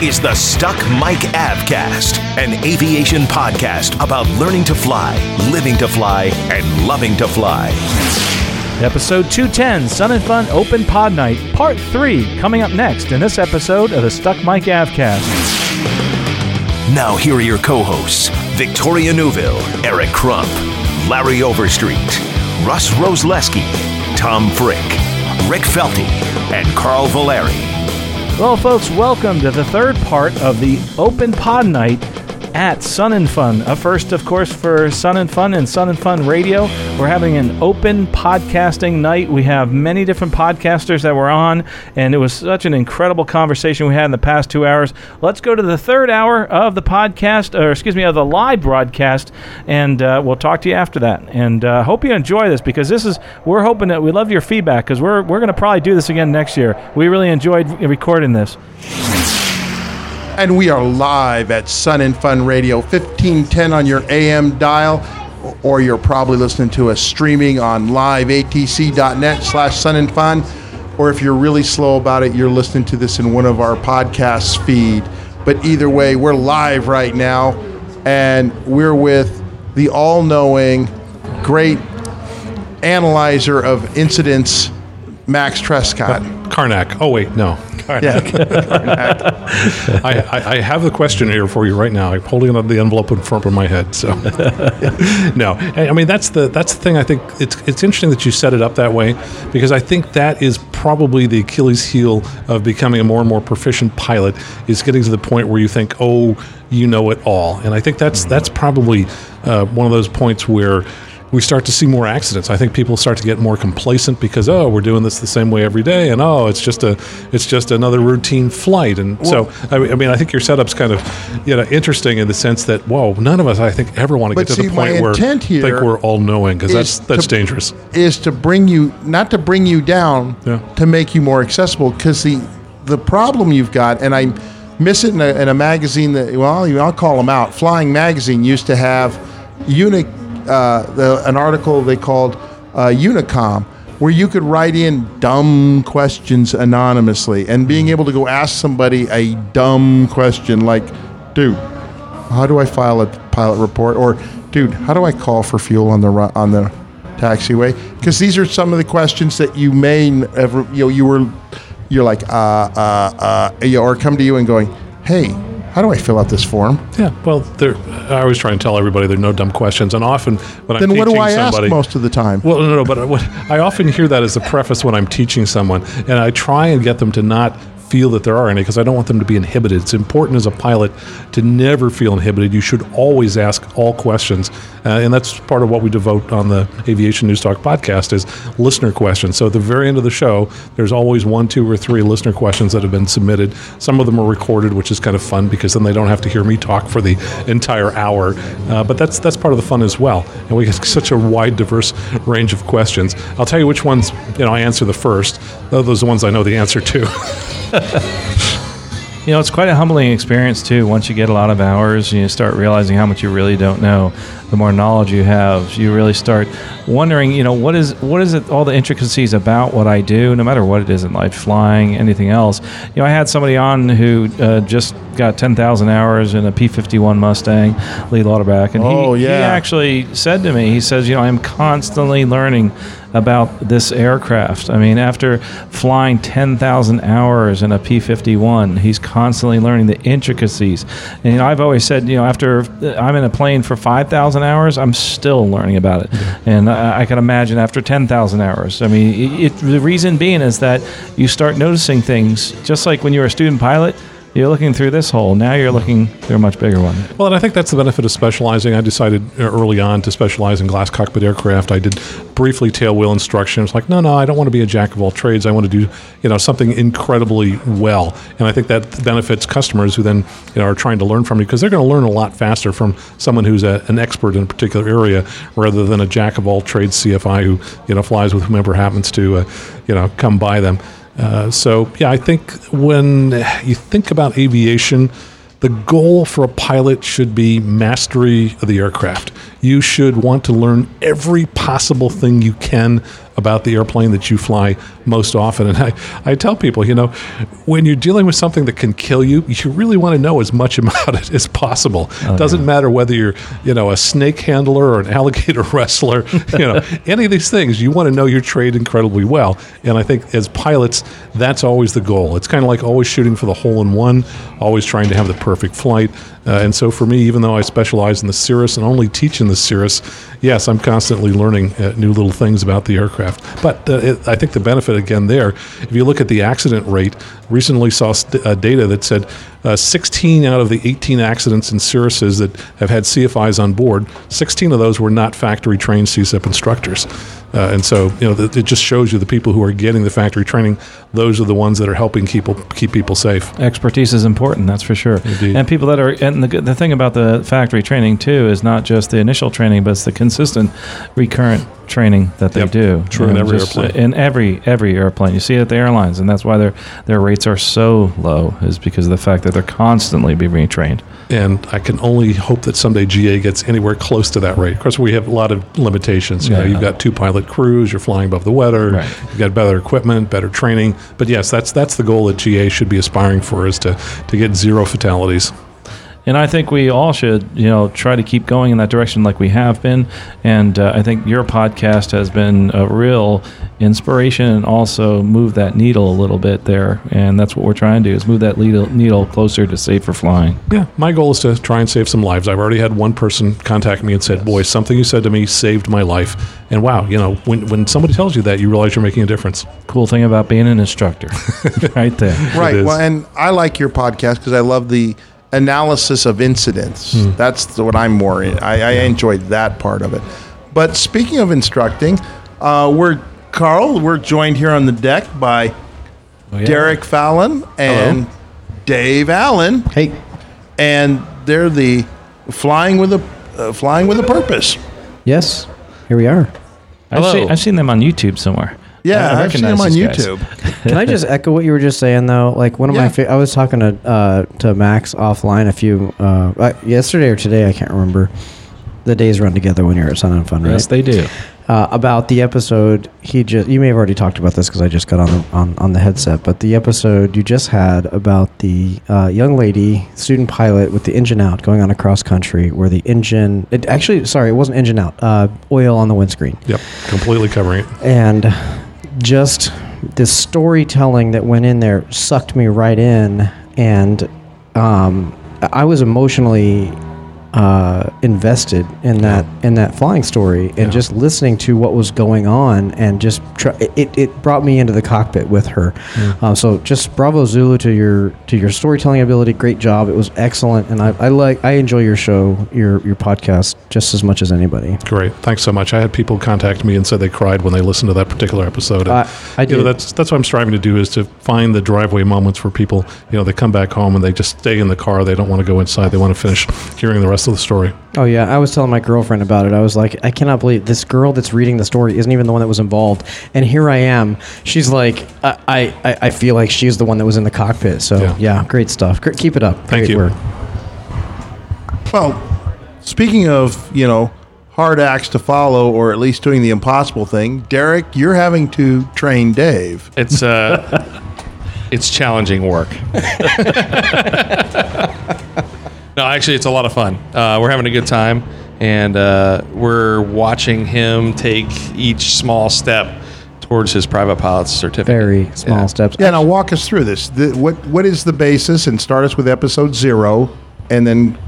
Is the Stuck Mic AvCast, an aviation podcast about learning to fly, living to fly, and loving to fly. Episode 210, Sun and Fun Open Pod Night, Part 3, coming up next in this episode of the Stuck Mic AvCast. Now, here are your co hosts Victoria Neuville, Eric Crump, Larry Overstreet, Russ Rosleski, Tom Frick, Rick Felty, and Carl Valeri. Well, folks, welcome to the third part of the Open Pod Night at Sun and Fun. A first, of course, for Sun and Fun and Sun and Fun Radio. We're having an open podcasting night. We have many different podcasters that were on, and it was such an incredible conversation we had in the past two hours. Let's go to the third hour of the podcast, or excuse me, of the live broadcast, and uh, we'll talk to you after that. And uh, hope you enjoy this because this is we're hoping that we love your feedback because we're we're going to probably do this again next year. We really enjoyed recording this. And we are live at Sun and Fun Radio 1510 on your AM dial or you're probably listening to us streaming on liveatc.net slash sun and fun or if you're really slow about it you're listening to this in one of our podcasts feed but either way we're live right now and we're with the all-knowing great analyzer of incidents max trescott Karnak. Oh wait, no. Yeah I, I, I have the question here for you right now. I'm holding the envelope in front of my head. So no, I I mean that's the that's the thing. I think it's it's interesting that you set it up that way because I think that is probably the Achilles heel of becoming a more and more proficient pilot is getting to the point where you think, oh, you know it all, and I think that's that's probably uh, one of those points where we start to see more accidents. I think people start to get more complacent because oh, we're doing this the same way every day, and oh, it's just a it's just another routine flight. And so, I mean, I mean, I think your setup's kind of you know interesting in the sense that whoa, none of us I think ever want to get to see, the point where intent here think we're all knowing because that's that's to- dangerous. is to bring you not to bring you down Yeah. to make you more accessible because the the problem you've got and I miss it in a, in a magazine that well I'll call them out Flying Magazine used to have uni, uh, the, an article they called uh, Unicom where you could write in dumb questions anonymously and being able to go ask somebody a dumb question like dude how do I file a pilot report? Or, dude, how do I call for fuel on the on the taxiway? Because these are some of the questions that you may ever you know you were you're like uh uh uh or come to you and going, hey, how do I fill out this form? Yeah, well, there. I always try and tell everybody there are no dumb questions, and often when I'm Then what do teaching I somebody, ask most of the time? Well, no, no, but what, I often hear that as a preface when I'm teaching someone, and I try and get them to not feel that there are any because I don't want them to be inhibited. It's important as a pilot to never feel inhibited. You should always ask all questions, uh, and that's part of what we devote on the Aviation News Talk podcast is listener questions. So at the very end of the show, there's always one, two, or three listener questions that have been submitted. Some of them are recorded, which is kind of fun because then they don't have to hear me talk for the entire hour. Uh, but that's that's part of the fun as well. And we get such a wide, diverse range of questions. I'll tell you which ones you know I answer the first. Those are the ones I know the answer to. You know, it's quite a humbling experience too. Once you get a lot of hours, you start realizing how much you really don't know. The more knowledge you have, you really start wondering, you know, what is what is it? All the intricacies about what I do, no matter what it is in life, flying, anything else. You know, I had somebody on who uh, just got ten thousand hours in a P51 Mustang, Lee Lauterbach, and Oh, he, he actually said to me, he says, you know, I'm constantly learning about this aircraft. I mean, after flying 10,000 hours in a P 51, he's constantly learning the intricacies. And, you know, I've always said, you know, after I'm in a plane for 5,000 hours, I'm still learning about it. And I, I can imagine after 10,000 hours. I mean, it, it, the reason being is that you start noticing things, just like when you're a student pilot. You're looking through this hole. Now you're looking through a much bigger one. Well, and I think that's the benefit of specializing. I decided uh, early on to specialize in glass cockpit aircraft. I did briefly tailwheel instruction. It's like, no, no, I don't want to be a jack of all trades. I want to do, you know, something incredibly well. And I think that benefits customers who then, you know, are trying to learn from you because they're going to learn a lot faster from someone who's a, an expert in a particular area rather than a jack of all trades CFI who, you know, flies with whomever happens to, uh, you know, come by them. Uh, so, yeah, I think when you think about aviation, the goal for a pilot should be mastery of the aircraft. You should want to learn every possible thing you can about the airplane that you fly most often. And I, I tell people, you know, when you're dealing with something that can kill you, you really want to know as much about it as possible. Oh, it doesn't matter whether you're, you know, a snake handler or an alligator wrestler, you know, any of these things, you want to know your trade incredibly well. And I think as pilots, that's always the goal. It's kind of like always shooting for the hole in one, always trying to have the perfect flight. Uh, and so for me, even though I specialize in the Cirrus and only teach in the Cirrus, yes, I'm constantly learning uh, new little things about the aircraft. But uh, it, I think the benefit again there, if you look at the accident rate, recently saw st- uh, data that said uh, 16 out of the 18 accidents in Cirruses that have had CFIs on board, 16 of those were not factory trained CSIP instructors. Uh, and so, you know, th- it just shows you the people who are getting the factory training; those are the ones that are helping people keep people safe. Expertise is important, that's for sure. Indeed. And people that are, and the, the thing about the factory training too is not just the initial training, but it's the consistent, recurrent training that they Yep. do. True in every airplane. In every every airplane, you see it at the airlines, and that's why their their rates are so low, is because of the fact that they're constantly being retrained. And I can only hope that someday GA gets anywhere close to that rate. Of course, we have a lot of limitations. You know, Yeah. you've got two pilot crews, you're flying above the weather, Right. you've got better equipment, better training. But yes, that's that's the goal that GA should be aspiring for is to to get zero fatalities. And I think we all should, you know, try to keep going in that direction like we have been. And uh, I think your podcast has been a real inspiration and also move that needle a little bit there. And that's what we're trying to do is move that needle, needle closer to safer flying. Yeah, my goal is to try and save some lives. I've already had one person contact me and said, "Boy, something you said to me saved my life." And wow, you know, when when somebody tells you that, you realize you're making a difference. Cool thing about being an instructor, right there. Right. Well, and I like your podcast because I love the analysis of incidents. Hmm. That's the- what I'm more in. I, I enjoyed that part of it. But speaking of instructing, uh, we're Carl. We're joined here on the deck by Oh, yeah. Derek Fallon and Dave Allen, Hey, and they're the flying with a uh, flying with a purpose. yes, here we are. I've, Hello. seen, I've seen them on YouTube somewhere. Yeah, I I've seen them recognize on. YouTube. Can I just echo what you were just saying though? Like one of Yeah. my, fa- I was talking to uh, to Max offline a few uh, uh, yesterday or today, I can't remember. The days run together when you're at Sun and Fun, right? Yes, they do. uh, about the episode he just you may have already talked about this because I just got on the on, on the headset, but the episode you just had about the uh, young lady student pilot with the engine out going on a cross country where the engine it actually sorry it wasn't engine out uh, oil on the windscreen Yep, completely covering it. and just the storytelling that went in there sucked me right in and um, I was emotionally uh, invested in that in that flying story and Yeah. just listening to what was going on and just try, it, it brought me into the cockpit with her um, so just bravo Zulu to your to your storytelling ability great job it was excellent and I, I like I enjoy your show your your podcast just as much as anybody Great, thanks so much. I had people contact me and said they cried when they listened to that particular episode. And, I- I you know, that's that's what I'm striving to do is to find the driveway moments where people, you know, they come back home and they just stay in the car. They don't want to go inside. They want to finish hearing the rest of the story. Oh yeah, I was telling my girlfriend about it. I was like, I cannot believe this girl that's reading the story isn't even the one that was involved, and here I am. She's like, I, I, I feel like she's the one that was in the cockpit. So Yeah. yeah, great stuff. Gr- keep it up. Thank Great you. work. Well, speaking of, you know, hard acts to follow or at least doing the impossible thing, Derek, you're having to train Dave. It's uh, it's challenging work. no, actually, it's a lot of fun. Uh, we're having a good time, and uh, we're watching him take each small step towards his private pilot's certificate. Very small Yeah. steps. Yeah, now walk us through this. The, what what is the basis? And start us with episode zero, and then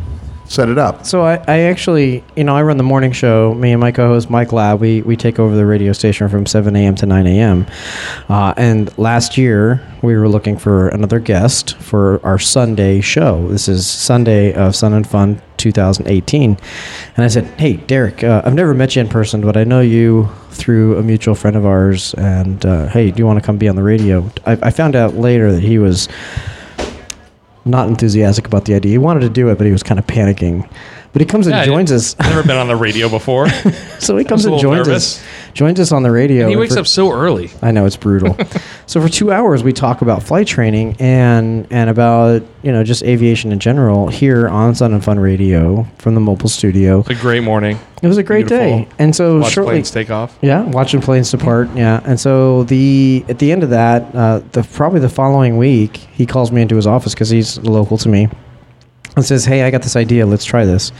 set it up. So I, I actually, you know, I run the morning show. Me and my co-host Mike Lab, we, we take over the radio station from 7 a.m. to 9 a.m. Uh, and last year we were looking for another guest for our Sunday show. This is Sunday of Sun and Fun 2018. And I said, hey, Derek, uh, I've never met you in person, but I know you through a mutual friend of ours. And uh, hey, do you want to come be on the radio? I, I found out later that he was not enthusiastic about the idea. He wanted to do it, but he was kind of panicking. But he comes Yeah, and joins us. Never been on the radio before. so he comes and joins us. Joins us on the radio. he wakes for- up so early. I know it's brutal. so for two hours, we talk about flight training and and about you know just aviation in general here on Sun and Fun Radio from the mobile studio. It's a great morning. It was a great day, and so Watch shortly, planes take off. yeah, watching planes depart. Yeah, and so the at the end of that, uh, the probably the following week, he calls me into his office because he's local to me, and says, "Hey, I got this idea. Let's try this,"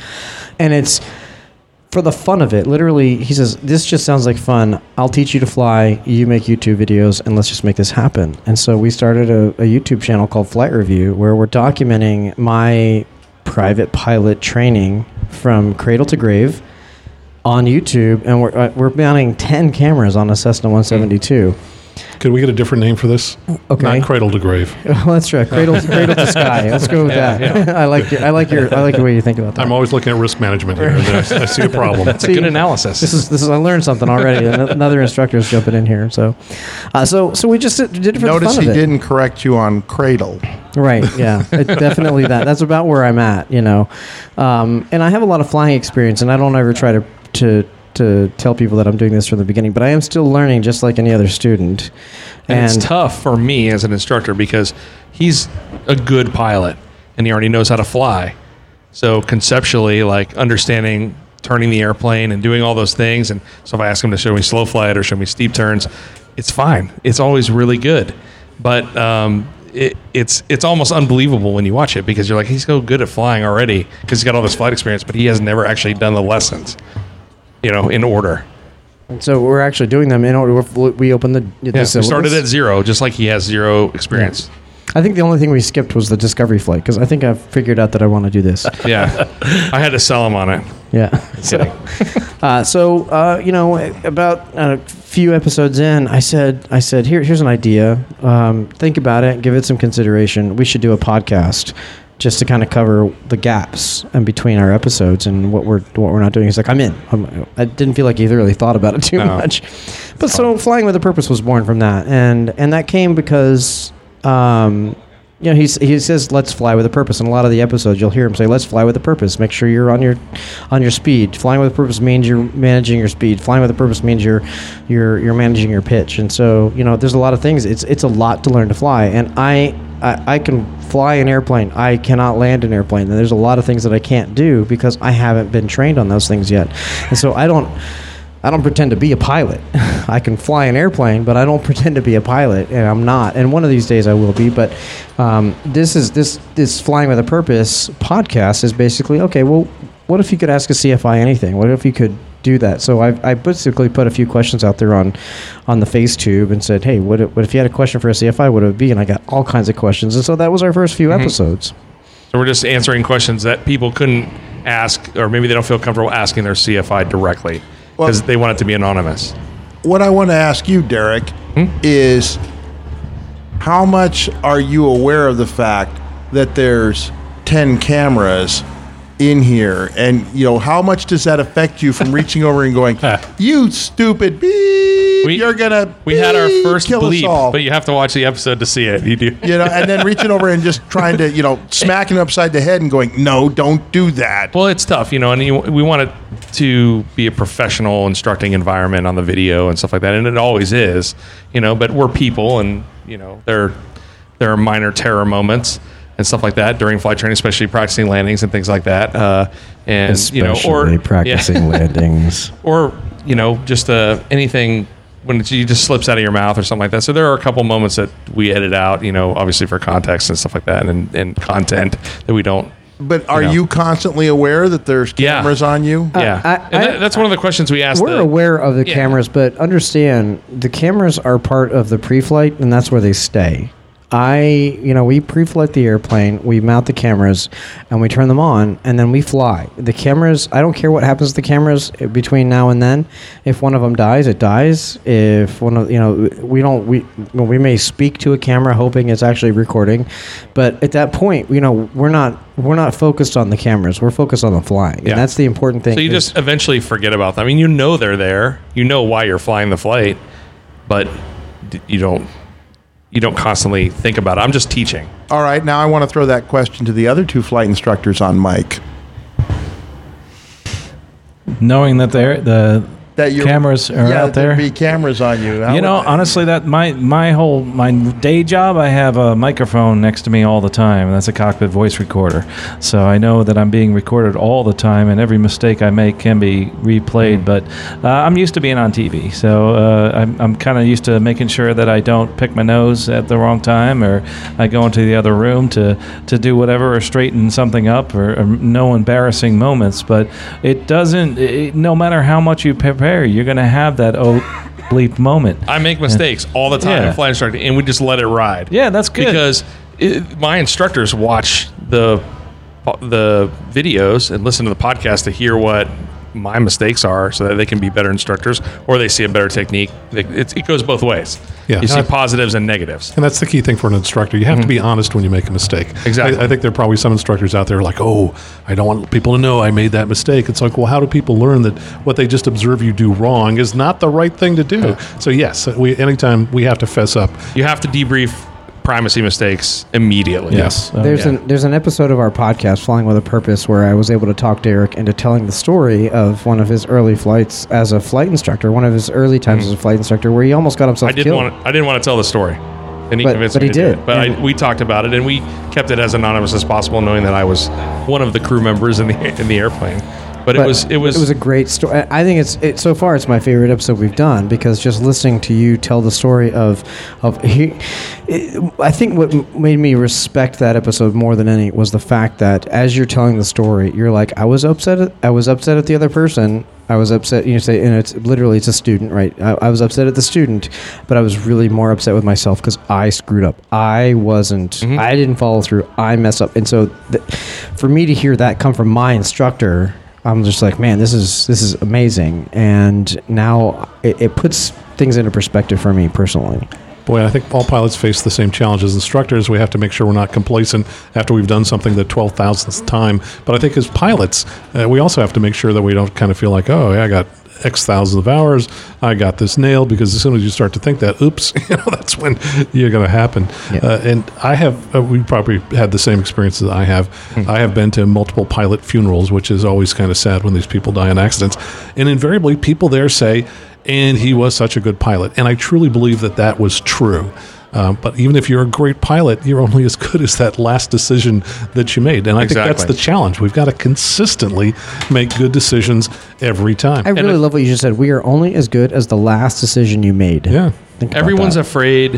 and it's for the fun of it. Literally, he says, "This just sounds like fun. I'll teach you to fly. You make YouTube videos, and let's just make this happen." And so we started a, a YouTube channel called Flight Review, where we're documenting my private pilot training from cradle to grave on YouTube, and we're uh, we're mounting ten cameras on a Cessna 172. Could we get a different name for this? Okay. Not cradle to grave. well, that's right. Cradle, cradle to sky. Let's go with that. I like your, I like your I like the way you think about that. I'm always looking at risk management here. and I, I see a problem. It's a good analysis. This is this is I learned something already. Another instructor is jumping in here. So, uh, so so we just did did it for Notice the he fun of it. didn't correct you on cradle. Right. Yeah. It, definitely that. That's about where I'm at. You know, um, and I have a lot of flying experience, and I don't ever try to to to tell people that I'm doing this from the beginning, but I am still learning, just like any other student. And, it's tough for me as an instructor because he's a good pilot and he already knows how to fly. So conceptually, like understanding turning the airplane and doing all those things, and so if I ask him to show me slow flight or show me steep turns, it's fine. It's always really good, but um, it, it's it's almost unbelievable when you watch it because you're like he's so good at flying already because he's got all this flight experience, but he has never actually done the lessons, you know, in order. So we're actually doing them in order. We opened the, the Yeah, we started at zero, just like he has zero experience. I think the only thing we skipped was the discovery flight because I think I've figured out that I want to do this. Yeah, I had to sell him on it. Yeah. So, uh, so uh, you know, about a few episodes in, I said, I said, here, here's an idea. Um, think about it. Give it some consideration. We should do a podcast just to kind of cover the gaps in between our episodes and what we're what we're not doing. He's like, I'm in. I'm, I didn't feel like either really thought about it too No. much. But so, flying with a purpose was born from that, and and that came because. Um, you know, he's, he says, "Let's fly with a purpose." In a lot of the episodes, you'll hear him say, "Let's fly with a purpose." Make sure you're on your on your speed. Flying with a purpose means you're managing your speed. Flying with a purpose means you're you're you're managing your pitch. And so, you know, there's a lot of things. It's it's a lot to learn to fly. And I I, I can fly an airplane. I cannot land an airplane. And there's a lot of things that I can't do because I haven't been trained on those things yet. And so I don't. I don't pretend to be a pilot. I can fly an airplane, but I don't pretend to be a pilot, and I'm not. And one of these days I will be. But um, this is this this flying with a purpose podcast is basically okay. Well, what if you could ask a CFI anything? What if you could do that? So I I basically put a few questions out there on on the FaceTube and said, hey, what if, what if you had a question for a CFI? What would it be? And I got all kinds of questions. And so that was our first few episodes. So we're just answering questions that people couldn't ask, or maybe they don't feel comfortable asking their CFI directly because Well- they want it to be anonymous. What I want to ask you, Derek, hmm? is how much are you aware of the fact that there's 10 cameras in here? And, you know, how much does that affect you from reaching over and going, you stupid beep, you're going to We had our first kill us all. bleep, but you have to watch the episode to see it. You do. you know, and then reaching over and just trying to, you know, smacking him upside the head and going, no, don't do that. Well, it's tough, you know, and you, we want it to be a professional instructing environment on the video and stuff like that, and it always is, you know. But we're people, and you know, there there are minor terror moments and stuff like that during flight training, especially practicing landings and things like that. Uh, and you know, or Especially practicing yeah. landings. or you know, just uh, anything when it it just slips out of your mouth or something like that. So there are a couple moments that we edit out, you know, obviously for context and stuff like that, and, and content that we don't. But are know. you constantly aware that there's Yeah. cameras on you? Yeah, I- and that, I- that's one of the questions we asked. We're the- aware of the Yeah. cameras, but understand the cameras are part of the pre-flight, and that's where they stay. I, you know, we pre-flight the airplane, we mount the cameras, and we turn them on, and then we fly. The cameras, I don't care what happens to the cameras uh, between now and then. If one of them dies, it dies. If one of, you know, we don't, we well, we may speak to a camera hoping it's actually recording, but at that point, you know, we're not we're not focused on the cameras. We're focused on the flying, Yeah. and that's the important thing. So you just eventually forget about them. I mean, you know they're there. You know why you're flying the flight, but you don't you don't constantly think about it. I'm just teaching. All right, now I want to throw that question to the other two flight instructors on mic. Knowing that they're the That you're- cameras are yeah, out there. Be cameras on you. How you know, honestly, that my my whole my day job, I have a microphone next to me all the time, and that's a cockpit voice recorder. So I know that I'm being recorded all the time, and every mistake I make can be replayed. But uh, I'm used to being on TV, so uh, I'm I'm kind of used to making sure that I don't pick my nose at the wrong time, or I go into the other room to to do whatever or straighten something up, or, or no embarrassing moments. But it doesn't. It, no matter how much you prepare, you're going to have that oh bleep moment. I make mistakes all the time Yeah. in flight instructing, and we just let it ride. Yeah, that's good. because it, my instructors watch the the videos and listen to the podcast to hear what my mistakes are so that they can be better instructors or they see a better technique it, it, goes both ways Yeah. you see positives and negatives And that's the key thing for an instructor. You have to be mm-hmm. honest when you make a mistake. Exactly. I, I think there are probably some instructors out there like, oh, I don't want people to know I made that mistake. It's like, well, how do people learn that what they just observe you do wrong is not the right thing to do? So yes, we anytime we have to fess up. you have to debrief primacy mistakes immediately Yes. So- There's oh, yeah. an there's an episode of our podcast, Flying with a Purpose, where I was able to talk Derek into telling the story of one of his early flights as a flight instructor, one of his early times as a mm. flight instructor, where he almost got himself I didn't killed. want to, I didn't want to tell the story and he But- convinced but me he to do did. it. but I, we talked about it and we kept it as anonymous as possible knowing that I was one of the crew members in the in the airplane but, it was it was it was a great story. I think it's it, so far it's my favorite episode we've done because just listening to you tell the story of of he, it, I think what made me respect that episode more than any was the fact that as you're telling the story, you're like, I was upset. At, I was upset at the other person. I was upset. You say, and it's literally it's a student, right? I, I was upset at the student, but I was really more upset with myself because I screwed up. I wasn't. Mm-hmm. I didn't follow through. I messed up, and so th- for me to hear that come from my instructor. I'm just like, man, this is this is amazing, and now it, it puts things into perspective for me personally. Boy, I think all pilots face the same challenge as instructors. We have to make sure we're not complacent after we've done something the 12,000th time. But I think as pilots, uh, we also have to make sure that we don't kind of feel like, oh, yeah, I got X thousands of hours. I got this nailed because as soon as you start to think that, oops, you know, that's when you're going to happen. Yeah. Uh, and I have, uh, we probably had the same experiences I have. I have been to multiple pilot funerals, which is always kind of sad when these people die in accidents. And invariably, people there say, and he was such a good pilot. And I truly believe that that was true. Um, but even if you're a great pilot, you're only as good as that last decision that you made. And I think that's the challenge. We've got to consistently make good decisions every time. I really it- love what you just said. We are only as good as the last decision you made. yeah. Think everyone's that. afraid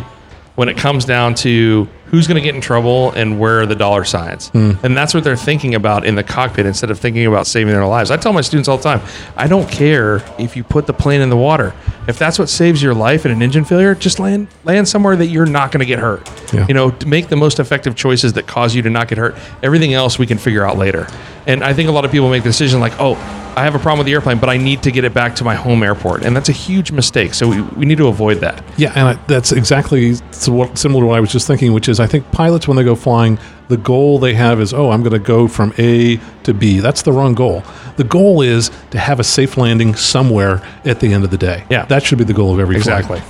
when it comes down to who's going to get in trouble and where are the dollar signs. Hmm. And that's what they're thinking about in the cockpit instead of thinking about saving their lives. I tell my students all the time I don't care if you put the plane in the water. If that's what saves your life in an engine failure, just land land somewhere that you're not going to get hurt. Yeah. You know, to make the most effective choices that cause you to not get hurt. Everything else we can figure out later. And I think a lot of people make the decision like, oh, I have a problem with the airplane, but I need to get it back to my home airport. And that's a huge mistake. So we, we need to avoid that. Yeah, and I, that's exactly what, similar to what I was just thinking, which is I think pilots, when they go flying, the goal they have is, oh, I'm going to go from A to B. That's the wrong goal. The goal is to have a safe landing somewhere at the end of the day. Yeah. That should be the goal of every flight. Exactly.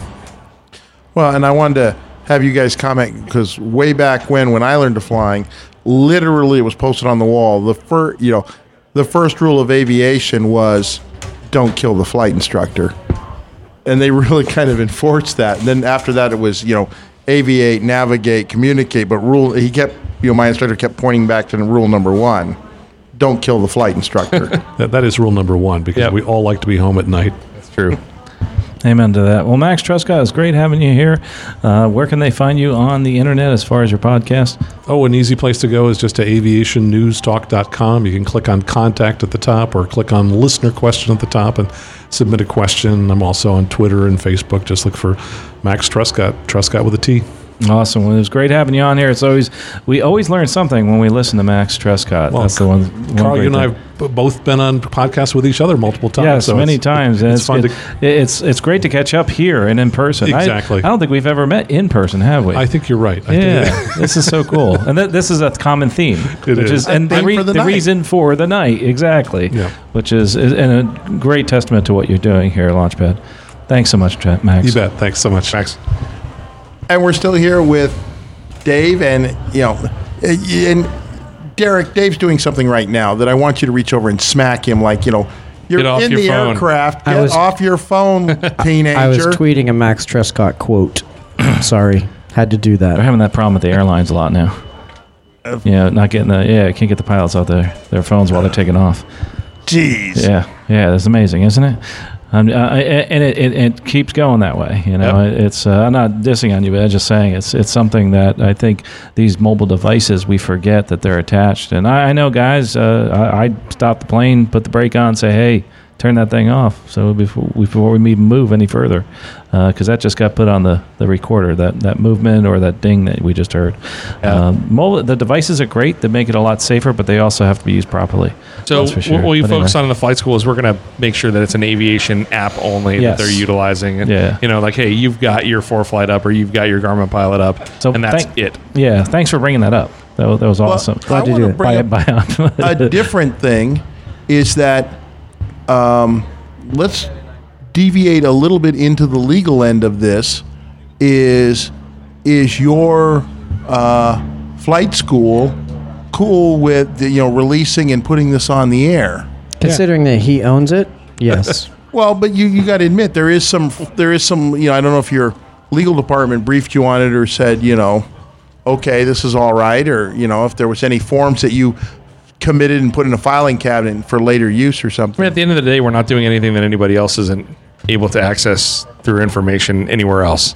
Well, and I wanted to have you guys comment because way back when, when I learned to flying, literally it was posted on the wall. The first, you know, the first rule of aviation was don't kill the flight instructor, and they really kind of enforced that. And then after that, it was you know, aviate, navigate, communicate. But rule, he kept, you know, my instructor kept pointing back to rule number one: don't kill the flight instructor. That, that is rule number one because Yep. we all like to be home at night. That's true. Amen to that. Well, Max Trescott, it's great having you here. Uh, where can they find you on the internet as far as your podcast? Oh, an easy place to go is just to aviationnewstalk.com. You can click on contact at the top or click on listener question at the top and submit a question. I'm also on Twitter and Facebook. Just look for Max Trescott, Trescott with a T. Awesome. Well, it was great having you on here. It's always we always learn something when we listen to Max Trescott. Well, That's the one. one Carl, you and I have both been on podcasts with each other multiple times. Yes, so many it's- times. and It's, fun it- to. It's it's great to catch up here and in person. I- Exactly. I, don't think we've ever met in person, have we? I think you're right. I yeah, this is so cool, and th- this is a common theme, It which is. is, and the, re- for the the reason for the night exactly, Yeah. which is, is and a great testament to what you're doing here at Launchpad. Thanks so much, Jet- Max. You bet. Thanks so much, Max. And we're still here with Dave and you know and Derek. Dave's doing something right now that I want you to reach over and smack him like you know you're off in your the phone. aircraft. I Get was- off your phone, teenager. I was tweeting a Max Trescott quote. Sorry, had to do They're that. having that problem with the airlines a lot now. Yeah, not getting the yeah, can't get the pilots out their their phones while they're taking off. Jeez. Yeah, yeah, that's amazing, isn't it? Um, uh, and it, it, it keeps going that way. You know, Yep. it's uh, I'm not dissing on you, but I'm just saying it's it's something that I think these mobile devices we forget that they're attached. And I, I know guys, uh, I, I stop the plane, put the brake on, say, hey. Turn that thing off. So before, before we even move any further, because that just got put on the, the recorder, that, that movement or that ding that we just heard. Um, mobile, the devices are great. They make it a lot safer, but they also have to be used properly. So sure. what we But focus anyway. on in the flight school is we're going to make sure that it's an aviation app only Yes. that they're utilizing. And, Yeah. You know, like, hey, you've got your ForeFlight up or you've got your Garmin pilot up, So and that's thank- it. Yeah, thanks for bringing that up. That was, that was awesome. Glad to do it. Bring Buy up it, buy a different thing is that um, let's deviate a little bit into the legal end of this. Is is your uh, flight school cool with the, you know releasing and putting this on the air? Considering that he owns it, yes. Well, but you, you got to admit there is some there is some you know I don't know if your legal department briefed you on it or said you know okay this is all right or you know if there was any forms that you committed and put in a filing cabinet for later use or I mean, something. at the end of the day, we're not doing anything that anybody else isn't able to access through information anywhere else.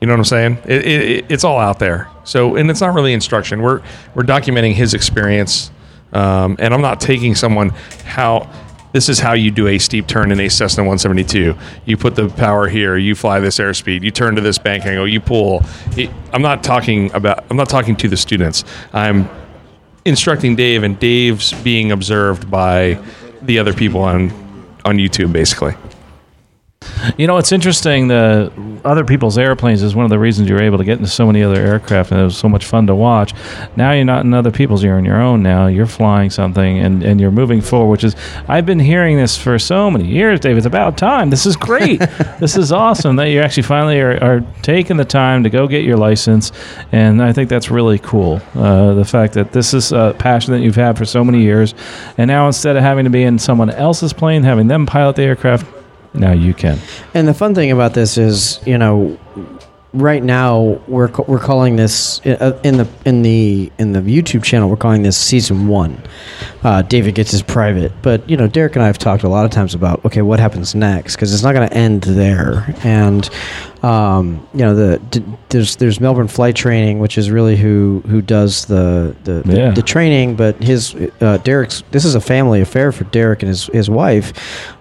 You know what I'm saying? It, it, it- it's all out there. So, and it's not really instruction. We're we're documenting his experience, um, and I'm not taking someone how. This is how you do a steep turn in a Cessna 172. You put the power here. You fly this airspeed. You turn to this bank angle. You pull. I'm not talking about. I'm not talking to the students. I'm instructing Dave, and Dave's being observed by the other people on on YouTube, basically. You know, it's interesting. The other people's airplanes is one of the reasons you're able to get into so many other aircraft, and it was so much fun to watch. Now you're not in other people's; you're on your own. Now you're flying something, and, and you're moving forward. Which is, I've been hearing this for so many years, Dave. It's about time. This is great. this is awesome that you actually finally are, are taking the time to go get your license, and I think that's really cool. Uh, the fact that this is a passion that you've had for so many years, and now instead of having to be in someone else's plane, having them pilot the aircraft, now you can. And the fun thing about this is, you know, right now we're we're calling this uh, in the in the in the YouTube channel we're calling this season one. Uh, David gets his private, but you know Derek and I have talked a lot of times about okay what happens next because it's not going to end there. And um, you know the d- there's there's Melbourne Flight Training, which is really who who does the the, the, Yeah. the training, but his uh, Derek's this is a family affair for Derek and his his wife.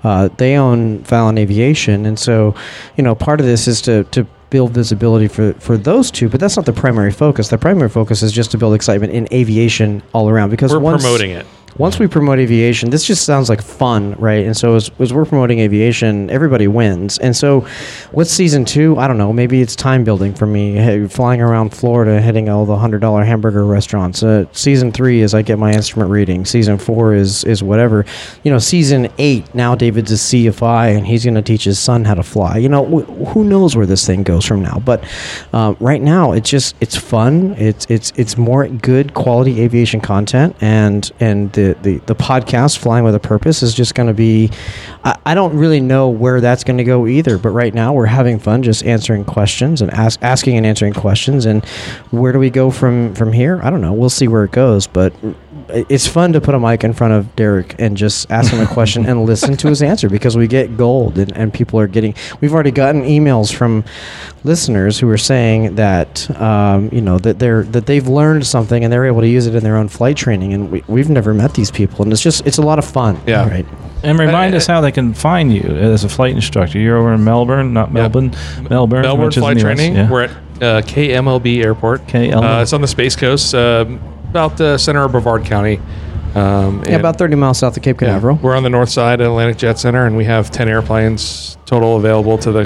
Uh, they own Fallon Aviation, and so you know part of this is to to build visibility for for those two, but that's not the primary focus. The primary focus is just to build excitement in aviation all around because We're once, promoting it. Once we promote aviation, this just sounds like fun, right? And so as, as we're promoting aviation, everybody wins. And so what's season two? I don't know. Maybe it's time building for me, hey, flying around Florida, hitting all the hundred dollar hamburger restaurants. Uh, season three is I get my instrument reading. Season four is is whatever. You know, season eight now David's a CFI and he's going to teach his son how to fly. You know, wh- who knows where this thing goes from now? But um, right now, it's just it's fun. It's it's it's more good quality aviation content, and and the the, the podcast flying with a purpose is just going to be. I, I don't really know where that's going to go either, but right now we're having fun just answering questions and ask, asking and answering questions, and where do we go from from here? I don't know. We'll see where it goes, but it's fun to put a mic in front of Derek and just ask him a question and listen to his answer because we get gold and, and people are getting. We've already gotten emails from listeners who are saying that um, you know that they're that they've learned something and they're able to use it in their own flight training and we, we've never met these people and it's just it's a lot of fun. Yeah. Right. And remind Uh, us how they can find you as a flight instructor. You're over in Melbourne, not Melbourne, Melbourne, Melbourne which is in Flight the Training. yeah. We're at Uh, KMLB Airport. KLB. Uh, it's on the Space Coast, uh, about the center of Brevard County. Um, Yeah, about 30 miles south of Cape yeah, Canaveral. We're on the north side of Atlantic Jet Center, and we have 10 airplanes total available to the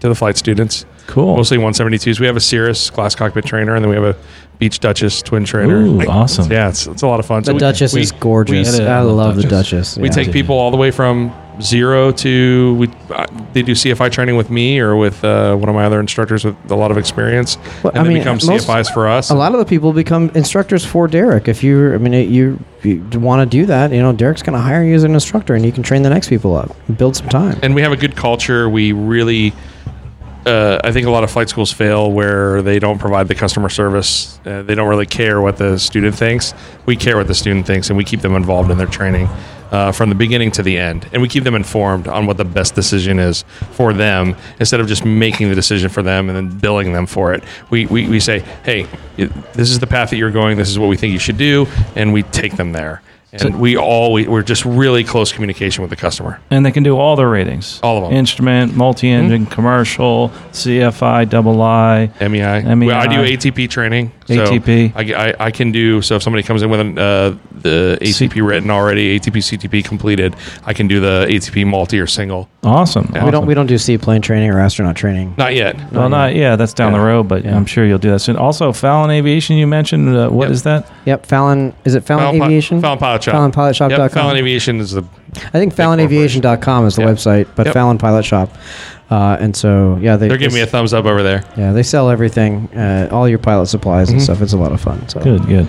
to the flight students. Cool. Mostly 172s. We have a Cirrus glass cockpit trainer, and then we have a Beech Duchess twin trainer. Ooh, awesome. Yeah, it's, it's a lot of fun. The So we- Duchess we- is gorgeous. we- I I love love the Duchess. Duchess. We yeah. take people all the way from zero to we. Uh, they do CFI training with me or with uh, one of my other instructors with a lot of experience, Well, and I then mean, become most- CFIs for us. A lot of the people become instructors for Derek. If you, I mean, you, you want to do that, you know, Derek's going to hire you as an instructor, and you can train the next people up, build some time. and we have a good culture. We really, uh, I think a lot of flight schools fail where they don't provide the customer service. Uh, they don't really care what the student thinks. We care what the student thinks, and we keep them involved in their training. Uh, from the beginning to the end, and we keep them informed on what the best decision is for them instead of just making the decision for them and then billing them for it. We, we, we say, hey, this is the path that you're going, this is what we think you should do, and we take them there. And we all, we, we're just really close communication with the customer. And they can do all their ratings. All of them. Instrument, multi-engine, commercial, CFI, double I. MEI. MEI. Well, I do ATP training. So ATP. I, I, I can do so if somebody comes in with an, uh, the ATP C- written already, ATP CTP completed, I can do the ATP multi or single. Awesome. We don't we don't do seaplane training or astronaut training. Not yet. Well, not yeah. That's down Yeah. the road, but I'm sure you'll do that soon. Also, Fallon Aviation. You mentioned uh, what Yep. is that? Yep, Fallon is it Fallon, Fallon Pi- Aviation? Fallon Pilot Shop. FallonPilotShop.com. Yep, Fallon Aviation is the I think FallonAviation.com is the Yeah. website, but Yep. Fallon Pilot Shop. Uh, and so yeah, they they're giving me a thumbs up over there. yeah they sell everything, uh, all your pilot supplies and stuff. It's a lot of fun. So Good, good.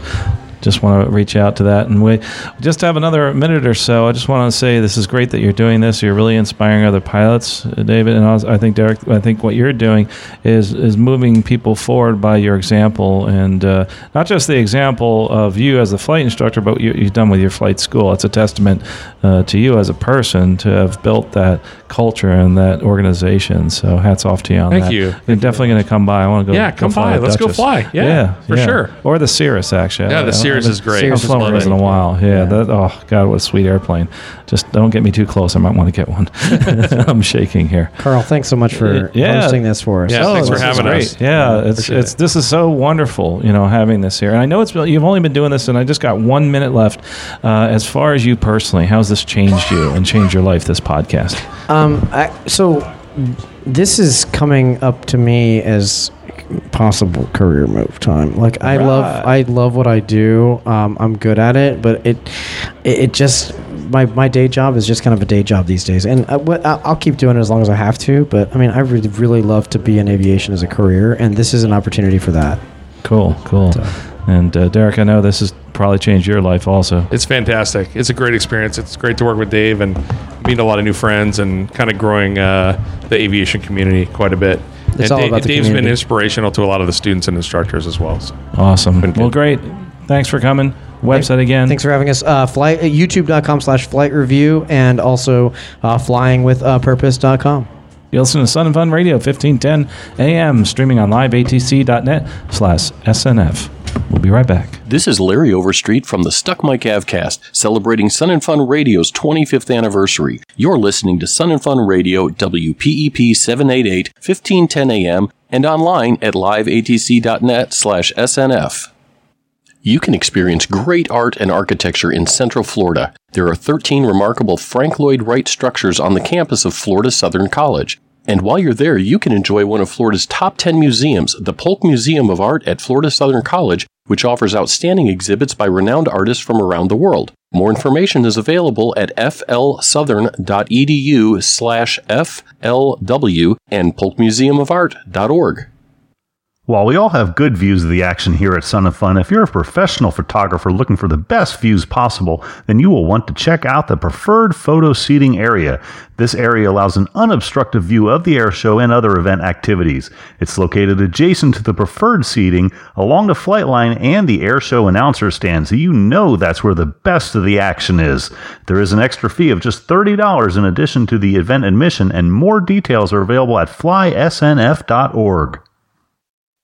Just want to reach out to that, and we just have another minute or so. I just want to say this is great that you're doing this. You're really inspiring other pilots, uh, David, and I think Derek. I think what you're doing is is moving people forward by your example, and uh, not just the example of you as a flight instructor, but what you, you've done with your flight school. It's a testament uh, to you as a person to have built that culture and that organization. So hats off to you on Thank that. you. You're definitely going to come by. I want to go. Yeah, go come fly by. Let's go fly. Yeah, for sure. Or the Cirrus, actually. Yeah, the Cirrus is great. Cirrus I've is flown Love those in a while. Yeah, That, oh god, what a sweet airplane. Just don't get me too close. I might want to get one. I'm shaking here. Carl, thanks so much for Yeah. hosting this for us. Yeah, thanks for having great. us. Yeah, it's it's it. this is so wonderful, you know, having this here. And I know it's you've only been doing this, and I just got one minute left. Uh, as far as you personally, how's this changed you and changed your life? This podcast. Um, I, so this is coming up to me as possible career move time. Like I love, I love what I do. Um, I'm good at it, but it, it, it just my my day job is just kind of a day job these days, and I, what- I- I'll keep doing it as long as I have to. But I mean, I really really love to be in aviation as a career, and this is an opportunity for that. Cool, cool. And uh, Derek, I know this has probably changed your life also. It's fantastic. It's a great experience. It's great to work with Dave and meet a lot of new friends and kind of growing uh, the aviation community quite a bit. It's and all Da- about the Dave's been inspirational to a lot of the students and instructors as well. So. Awesome. Well, great. Thanks for coming. Website again. Thanks for having us. Uh, flight, uh, YouTube.com slash flight review and also uh, flyingwithpurpose.com. You listen to Sun and Fun Radio, 1510 AM, streaming on liveatc.net slash SNF. We'll be right back. This is Larry Overstreet from the Stuck Mic AvCast, celebrating Sun and Fun Radio's 25th anniversary. You're listening to Sun and Fun Radio, WPEP 788, 1510 AM, and online at liveatc.net slash SNF. You can experience great art and architecture in Central Florida. There are 13 remarkable Frank Lloyd Wright structures on the campus of Florida Southern College. And while you're there, you can enjoy one of Florida's top 10 museums, the Polk Museum of Art at Florida Southern College, which offers outstanding exhibits by renowned artists from around the world. More information is available at flsouthern.edu slash flw and polkmuseumofart.org. While we all have good views of the action here at Sun and Fun, if you're a professional photographer looking for the best views possible, then you will want to check out the preferred photo seating area. This area allows an unobstructed view of the air show and other event activities. It's located adjacent to the preferred seating along the flight line and the air show announcer stand, so you know that's where the best of the action is. There is an extra fee of just $30 in addition to the event admission, and more details are available at flysnf.org.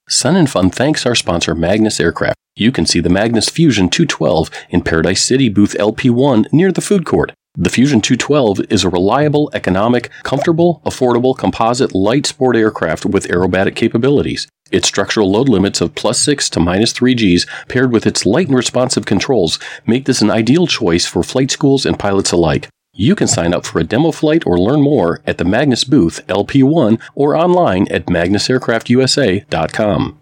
Sun and Fun thanks our sponsor Magnus Aircraft. You can see the Magnus Fusion 212 in Paradise City booth LP1 near the food court. The Fusion 212 is a reliable, economic, comfortable, affordable, composite light sport aircraft with aerobatic capabilities. Its structural load limits of plus 6 to minus 3 Gs, paired with its light and responsive controls, make this an ideal choice for flight schools and pilots alike. You can sign up for a demo flight or learn more at the Magnus booth LP1 or online at magnusaircraftusa.com.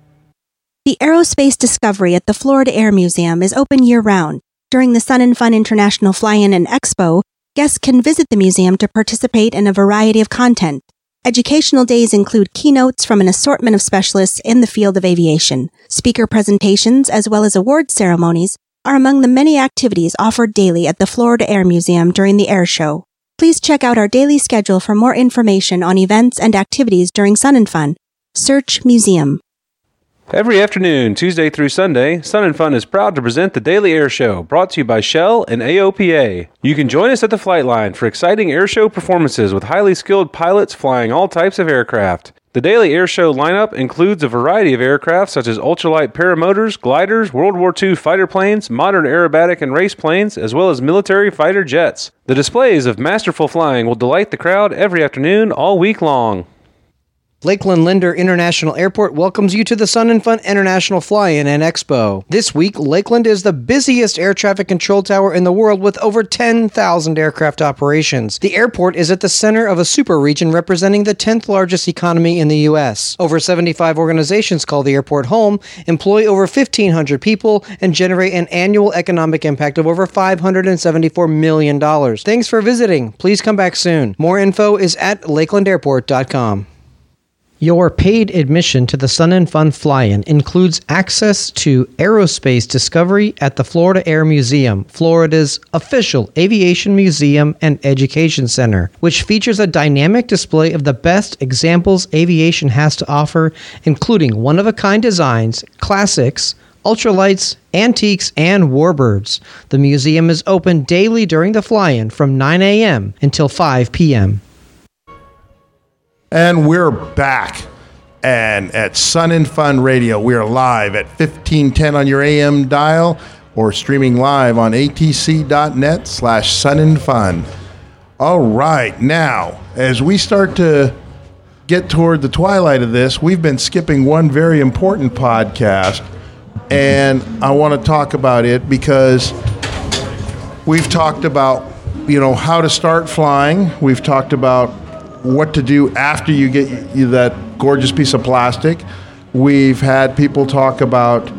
The Aerospace Discovery at the Florida Air Museum is open year round. During the Sun and Fun International Fly-In and Expo, guests can visit the museum to participate in a variety of content. Educational days include keynotes from an assortment of specialists in the field of aviation. Speaker presentations as well as award ceremonies are among the many activities offered daily at the Florida Air Museum during the air show. Please check out our daily schedule for more information on events and activities during Sun and Fun. Search Museum. Every afternoon, Tuesday through Sunday, Sun and Fun is proud to present the Daily Air Show, brought to you by Shell and AOPA. You can join us at the flight line for exciting air show performances with highly skilled pilots flying all types of aircraft. The Daily Air Show lineup includes a variety of aircraft such as ultralight paramotors, gliders, World War II fighter planes, modern aerobatic and race planes, as well as military fighter jets. The displays of masterful flying will delight the crowd every afternoon all week long. Lakeland Linder International Airport welcomes you to the Sun and Fun International Fly-In and Expo. This week, Lakeland is the busiest air traffic control tower in the world with over 10,000 aircraft operations. The airport is at the center of a super region representing the 10th largest economy in the U.S. Over 75 organizations call the airport home, employ over 1,500 people, and generate an annual economic impact of over $574 million. Thanks for visiting. Please come back soon. More info is at lakelandairport.com. Your paid admission to the Sun and Fun Fly-In includes access to aerospace discovery at the Florida Air Museum, Florida's official aviation museum and education center, which features a dynamic display of the best examples aviation has to offer, including one-of-a-kind designs, classics, ultralights, antiques, and warbirds. The museum is open daily during the fly-in from 9 a.m. until 5 p.m. And we're back. And at Sun and Fun Radio, we are live at 1510 on your AM dial or streaming live on atc.net slash sun and fun. All right. Now, as we start to get toward the twilight of this, we've been skipping one very important podcast. And I want to talk about it because we've talked about, you know, how to start flying. We've talked about what to do after you get you that gorgeous piece of plastic. We've had people talk about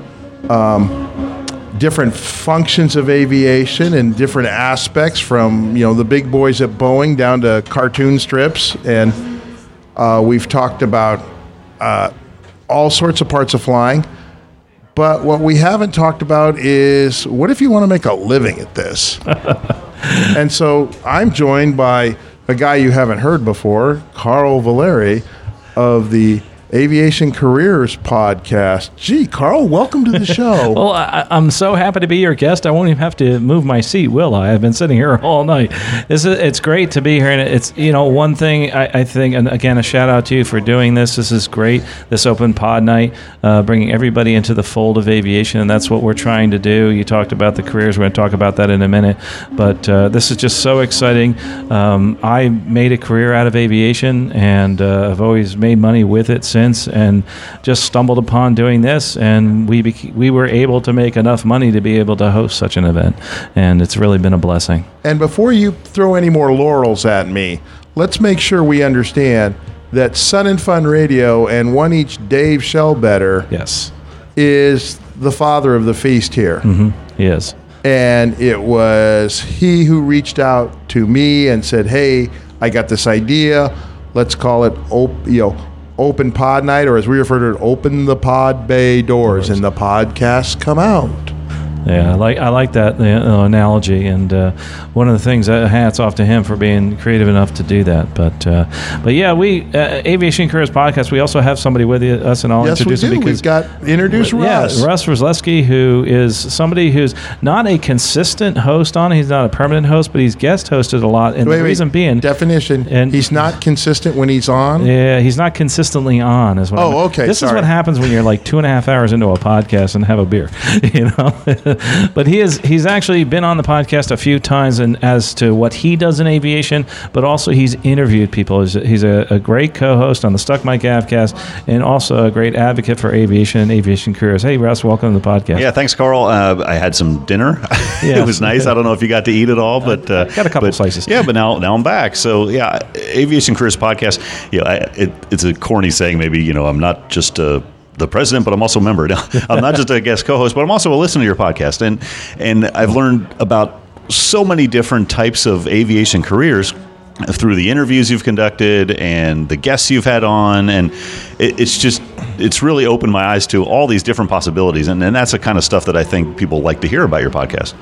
um, different functions of aviation and different aspects, from you know the big boys at Boeing down to cartoon strips, and uh, we've talked about uh, all sorts of parts of flying. But what we haven't talked about is what if you want to make a living at this? and so I'm joined by a guy you haven't heard before, Carl Valeri of the Aviation Careers podcast. Gee, Carl, welcome to the show. well, I, am so happy to be your guest. I won't even have to move my seat, will I? I've been sitting here all night. This is, it's great to be here, and it's you know one thing I, I think, and again a shout out to you for doing this. This is great. This open pod night, uh, bringing everybody into the fold of aviation, and that's what we're trying to do. You talked about the careers. We're going to talk about that in a minute, but uh, this is just so exciting. Um, I made a career out of aviation, and uh, I've always made money with it since and just stumbled upon doing this and we bec- we were able to make enough money to be able to host such an event and it's really been a blessing. And before you throw any more laurels at me, let's make sure we understand that Sun and Fun Radio and one each Dave Shellbetter yes is the father of the feast here. Mm-hmm. He is. And it was he who reached out to me and said, "Hey, I got this idea. Let's call it op- you know open pod night, or as we refer to it, open the pod bay doors, and the podcasts come out. Yeah, I like I like that uh, analogy, and uh, one of the things. Uh, hats off to him for being creative enough to do that. But uh, but yeah, we uh, Aviation Careers podcast. We also have somebody with us, and I'll yes, introduce we do. him because we've got introduce Russ. Yeah, Russ Rosleski, who is somebody who's not a consistent host on. He's not a permanent host, but he's guest hosted a lot. And wait, the wait, reason being definition, and he's not consistent when he's on. Yeah, he's not consistently on. Is what oh, I mean. okay. This sorry. is what happens when you're like two and a half hours into a podcast and have a beer. You know. but he is he's actually been on the podcast a few times and as to what he does in aviation, but also he's interviewed people. He's, he's a, a great co-host on the Stuck Mic AvCast and also a great advocate for aviation and aviation careers. Hey, Russ, welcome to the podcast. Yeah, thanks, Carl. Uh, I had some dinner. Yeah. it was nice. I don't know if you got to eat it all, but uh, got a couple but- slices. Yeah, but now now I'm back. So yeah, Aviation Careers Podcast. You know, I, it, it's a corny saying. Maybe you know, I'm not just a the president, but I'm also a member. I'm not just a guest co-host, but I'm also a listener to your podcast, and and I've learned about so many different types of aviation careers through the interviews you've conducted and the guests you've had on. And it, it's just it's really opened my eyes to all these different possibilities. And, and that's the kind of stuff that i think people like to hear about your podcast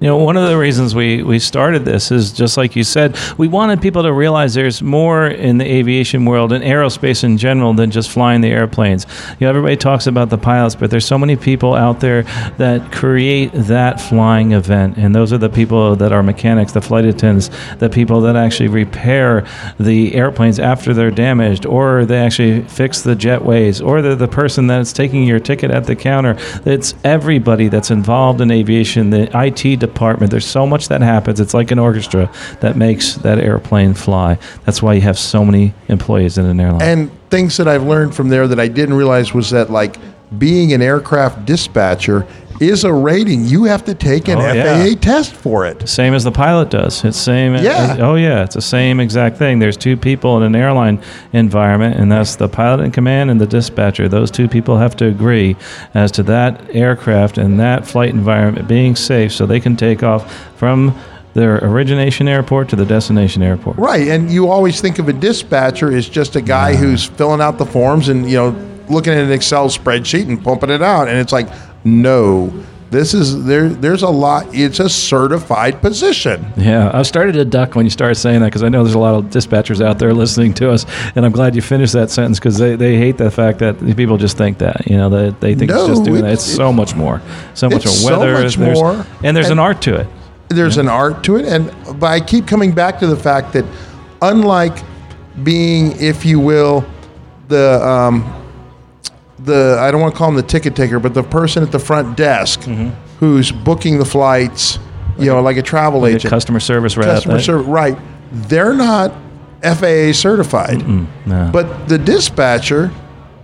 You know, one of the reasons we, we started this is just like you said, we wanted people to realize there's more in the aviation world and aerospace in general than just flying the airplanes. You know, everybody talks about the pilots, but there's so many people out there that create that flying event. And those are the people that are mechanics, the flight attendants, the people that actually repair the airplanes after they're damaged, or they actually fix the jetways, or they're the person that's taking your ticket at the counter. It's everybody that's involved in aviation, the IT. There's so much that happens. It's like an orchestra that makes that airplane fly. That's why you have so many employees in an airline. And things that I've learned from there that I didn't realize was that like being an aircraft dispatcher is a rating. You have to take an Oh, FAA yeah. test for it. Same as the pilot does. It's same. Yeah. Eh, oh yeah, it's the same exact thing. There's two people in an airline environment, and that's the pilot in command and the dispatcher. Those two people have to agree as to that aircraft and that flight environment being safe, so they can take off from their origination airport to the destination airport. Right, and you always think of a dispatcher as just a guy who's filling out the forms and you know looking at an Excel spreadsheet and pumping it out, and it's like, no, this is there. There's a lot. It's a certified position. Yeah, I started to duck when you started saying that because I know there's a lot of dispatchers out there listening to us, and I'm glad you finished that sentence because they, they hate the fact that people just think that you know that they think it's just No, doing that. it's- It's so much more, so much it's of so much there's- more. and there's an art to it. There's an art to it, and but I keep coming back to the fact that unlike being, if you will, the um, the I don't want to call him the ticket taker, but the person at the front desk Mm-hmm. who's booking the flights, you know, like a travel Like a agent, customer service rep. customer that- service, right? They're not FAA certified, no. but the dispatcher,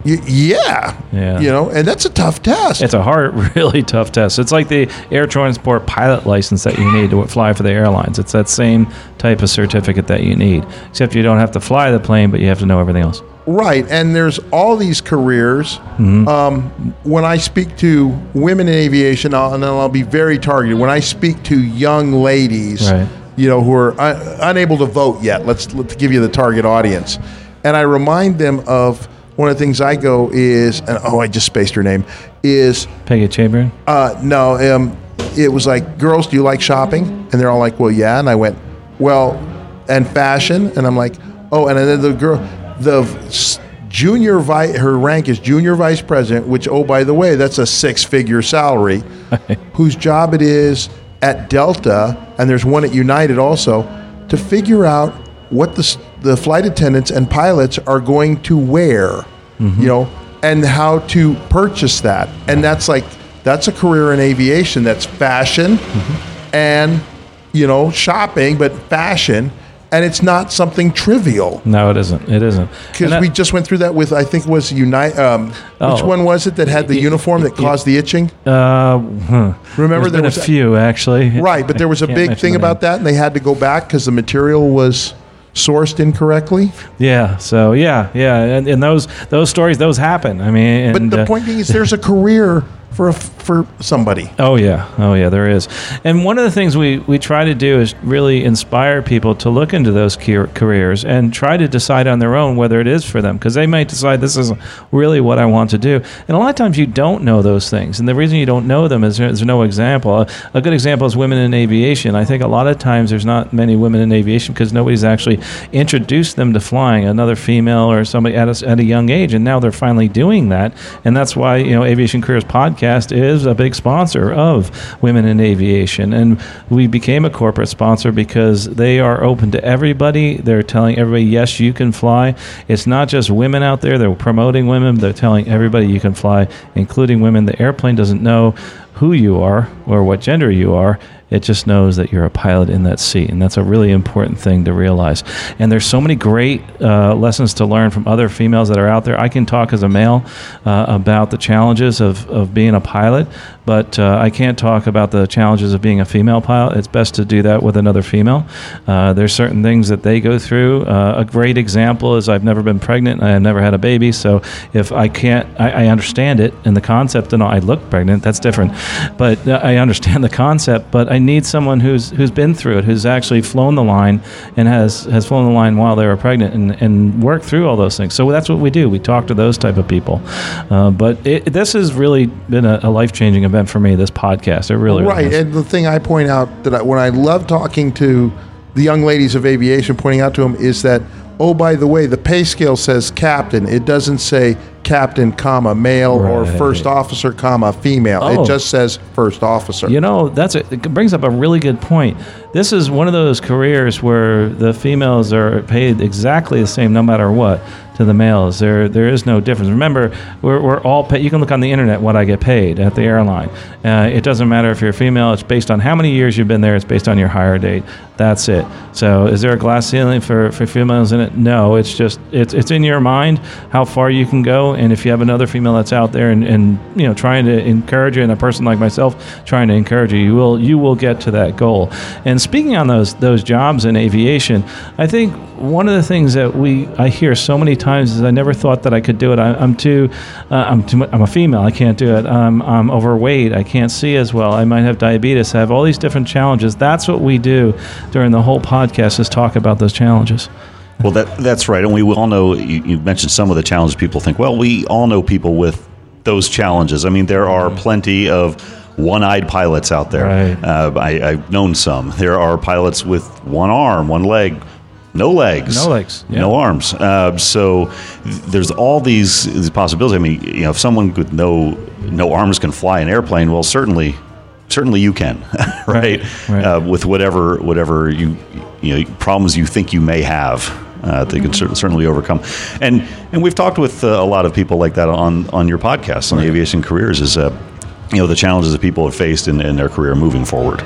y- yeah, Yeah. you know, and that's a tough test. It's a hard, really tough test. It's like the air transport pilot license that you need to fly for the airlines. It's that same type of certificate that you need, except you don't have to fly the plane, but you have to know everything else. Right, and there's all these careers. Mm-hmm. Um, when I speak to women in aviation, I'll, and I'll be very targeted. When I speak to young ladies, Right. you know, who are un- unable to vote yet, let's let's give you the target audience, and I remind them of one of the things I go is, and oh, I just spaced her name, is Peggy Chamberlain. uh, no, um, it was like, girls, do you like shopping? And they're all like, well, yeah. And I went, well, and fashion. And I'm like, oh, and then the girl, the junior vice, her rank is junior vice president, which, oh, by the way, that's a six figure salary, whose job it is at Delta, and there's one at United also, to figure out what the, the flight attendants and pilots are going to wear, mm-hmm. you know, and how to purchase that. And that's like, that's a career in aviation that's fashion mm-hmm. and, you know, shopping, but fashion. And it's not something trivial No, it isn't. It isn't. Because we just went through that with, I think, was Unite. Um, Which Oh. one was it that had the uniform that caused the itching? Uh, huh. Remember There's there been was a few actually. Right, but there was a big thing about that, and they had to go back because the material was sourced incorrectly. Yeah. So yeah, yeah, and, and those those stories those happen. I mean, But the uh, point being is, there's a career for a, for somebody. Oh yeah, oh yeah, there is. And one of the things we we try to do is really inspire people to look into those careers and try to decide on their own whether it is for them because they might decide this is really what I want to do. And a lot of times you don't know those things, and the reason you don't know them is there's no example. A, good example is women in aviation. I think a lot of times there's not many women in aviation because nobody's actually introduced them to flying. Another female or somebody at a, at a young age, and now they're finally doing that, and that's why you know Aviation Careers Podcast is a big sponsor of Women in Aviation, and we became a corporate sponsor because they are open to everybody. They're telling everybody, yes, you can fly. It's not just women out there; they're promoting women. They're telling everybody you can fly, including women. The airplane doesn't know who you are or what gender you are. It just knows that you're a pilot in that seat, and that's a really important thing to realize. And there's so many great uh, lessons to learn from other females that are out there. I can talk as a male uh, about the challenges of, of being a pilot, but uh, I can't talk about the challenges of being a female pilot. It's best to do that with another female. Uh, there's certain things that they go through. Uh, a great example is I've never been pregnant. I have never had a baby, so if I can't, I, I understand it and the concept, and I look pregnant. That's different, but uh, I understand the concept. But need someone who's who's been through it, who's actually flown the line and has has flown the line while they were pregnant and and worked through all those things. So that's what we do. We talk to those type of people. Uh, but it, this has really been a, a life changing event for me. This podcast, it really is. right. really. And the thing I point out that I, when I love talking to the young ladies of aviation, pointing out to them is that oh, by the way, the pay scale says captain. It doesn't say captain, comma male or first officer, comma female. Oh. It just says first officer. You know, that's a, it brings up a really good point. This is one of those careers where the females are paid exactly the same no matter what to the males. There there is no difference. Remember, we're, we're all paid. You can look on the internet what I get paid at the airline. Uh, it doesn't matter if you're a female. It's based on how many years you've been there. It's based on your hire date. That's it. So, is there a glass ceiling for, for females in it? No. It's just it's it's in your mind how far you can go, and if you have another female that's out there and, and you know trying to encourage you, and a person like myself trying to encourage you, you will you will get to that goal. And speaking on those those jobs in aviation, I think one of the things that we I hear so many times is I never thought that I could do it. I, I'm too uh, I'm too I'm a female. I can't do it. I'm I'm overweight. I can't see as well. I might have diabetes. I have all these different challenges. That's what we do during the whole podcast is talk about those challenges. Well, that that's right, and we all know. You, you mentioned some of the challenges people think. Well, we all know people with those challenges. I mean, there are plenty of one-eyed pilots out there. Right. Uh, I, I've known some. There are pilots with one arm, one leg, no legs, No legs, yeah. no arms. Uh, so th- there's all these, these possibilities. I mean, you know, if someone with no no arms can fly an airplane, well, certainly. Certainly, you can, right? right. Uh, with whatever whatever you you know problems you think you may have, uh, they can cer- certainly overcome. And and we've talked with uh, a lot of people like that on on your podcast on the aviation careers. Is uh, you know the challenges that people have faced in, in their career moving forward.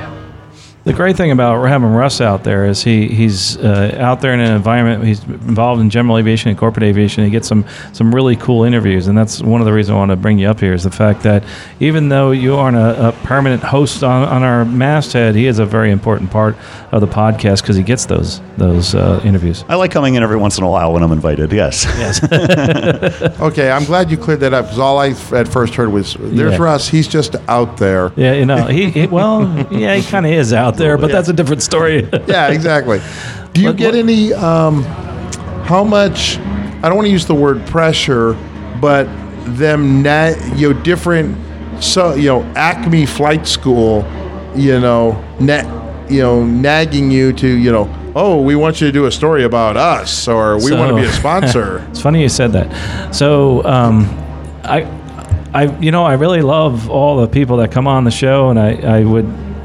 The great thing about having Russ out there is he he's uh, out there in an environment. He's involved in general aviation and corporate aviation. He gets some some really cool interviews, and that's one of the reasons I want to bring you up here is the fact that even though you aren't a, a permanent host on, on our masthead, he is a very important part of the podcast because he gets those those uh, interviews. I like coming in every once in a while when I'm invited. Yes. Yes. Okay, I'm glad you cleared that up because all I at first heard was there's Yeah. Russ. He's just out there. yeah, you know he, he well yeah he kind of is out there, but that's a different story. Yeah, exactly. Do you But get any? Um, how much? I don't want to use the word pressure, but them na- you know different. So you know Acme Flight School, you know na- you know nagging you to you know oh we want you to do a story about us or we want to be a sponsor. It's funny you said that. So, um, I, I, you know, I really love all the people that come on the show, and I, I would,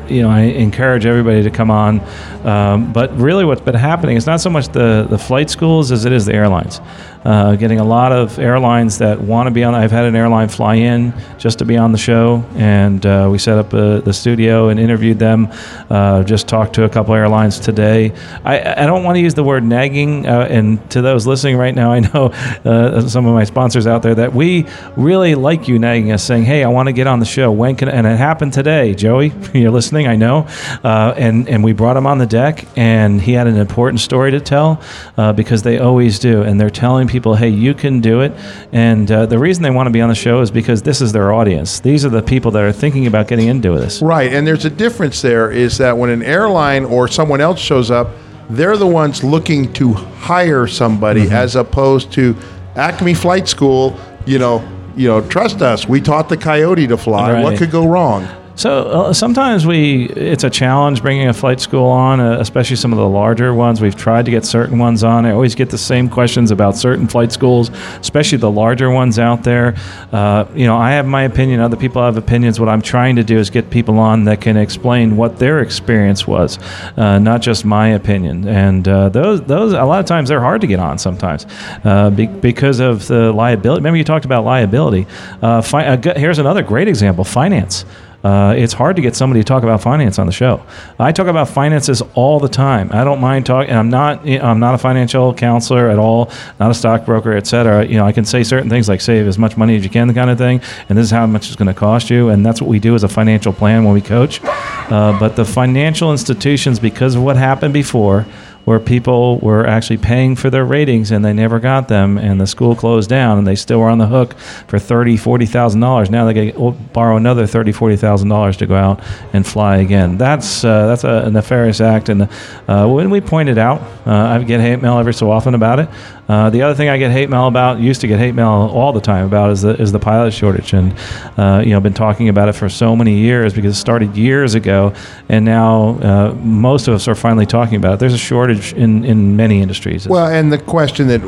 you know, I encourage everybody to come on. Um, but really, what's been happening is not so much the the flight schools as it is the airlines. Uh, getting a lot of airlines that want to be on. I've had an airline fly in just to be on the show, and uh, we set up uh the studio and interviewed them. Uh, just talked to a couple airlines today. I, I don't want to use the word nagging, uh, and to those listening right now, I know uh, some of my sponsors out there that we really like you nagging us, saying, "Hey, I want to get on the show. When can?" And it happened today, Joey. You're listening, I know. And and we brought him on the deck, and he had an important story to tell uh, because they always do, and they're telling people, "Hey, you can do it." And uh, the reason they want to be on the show is because this is their audience. These are the people that are thinking about getting into this. Right, and there's a difference there is that when an airline or someone else shows up, they're the ones looking to hire somebody Mm-hmm. as opposed to Acme Flight School, you know, you know, trust us, we taught the coyote to fly. What could go wrong? So uh, sometimes we it's a challenge bringing a flight school on, uh, especially some of the larger ones. We've tried to get certain ones on. I always get the same questions about certain flight schools, especially the larger ones out there. Uh, you know, I have my opinion. Other people have opinions. What I'm trying to do is get people on that can explain what their experience was, uh, not just my opinion. And uh, those those a lot of times they're hard to get on sometimes uh, be, because of the liability. Remember you talked about liability. Fi- here's another great example: finance. Uh, it's hard to get somebody to talk about finance on the show. I talk about finances all the time. I don't mind talking. I'm not. I'm not a financial counselor at all. Not a stockbroker, et cetera. You know, I can say certain things like save as much money as you can, the kind of thing. And this is how much it's going to cost you. And that's what we do as a financial plan when we coach. Uh, but the financial institutions, because of what happened before where people were actually paying for their ratings and they never got them and the school closed down and they still were on the hook for thirty, forty thousand dollars. Now they get borrow another thirty, forty thousand dollars to go out and fly again. That's uh, that's a nefarious act, and uh, when we point it out, uh, I get hate mail every so often about it. Uh, the other thing I get hate mail about, used to get hate mail all the time about, is the is the pilot shortage, and uh, you know, been talking about it for so many years because it started years ago, and now uh, most of us are finally talking about it. There's a shortage in in many industries. Well, and the question that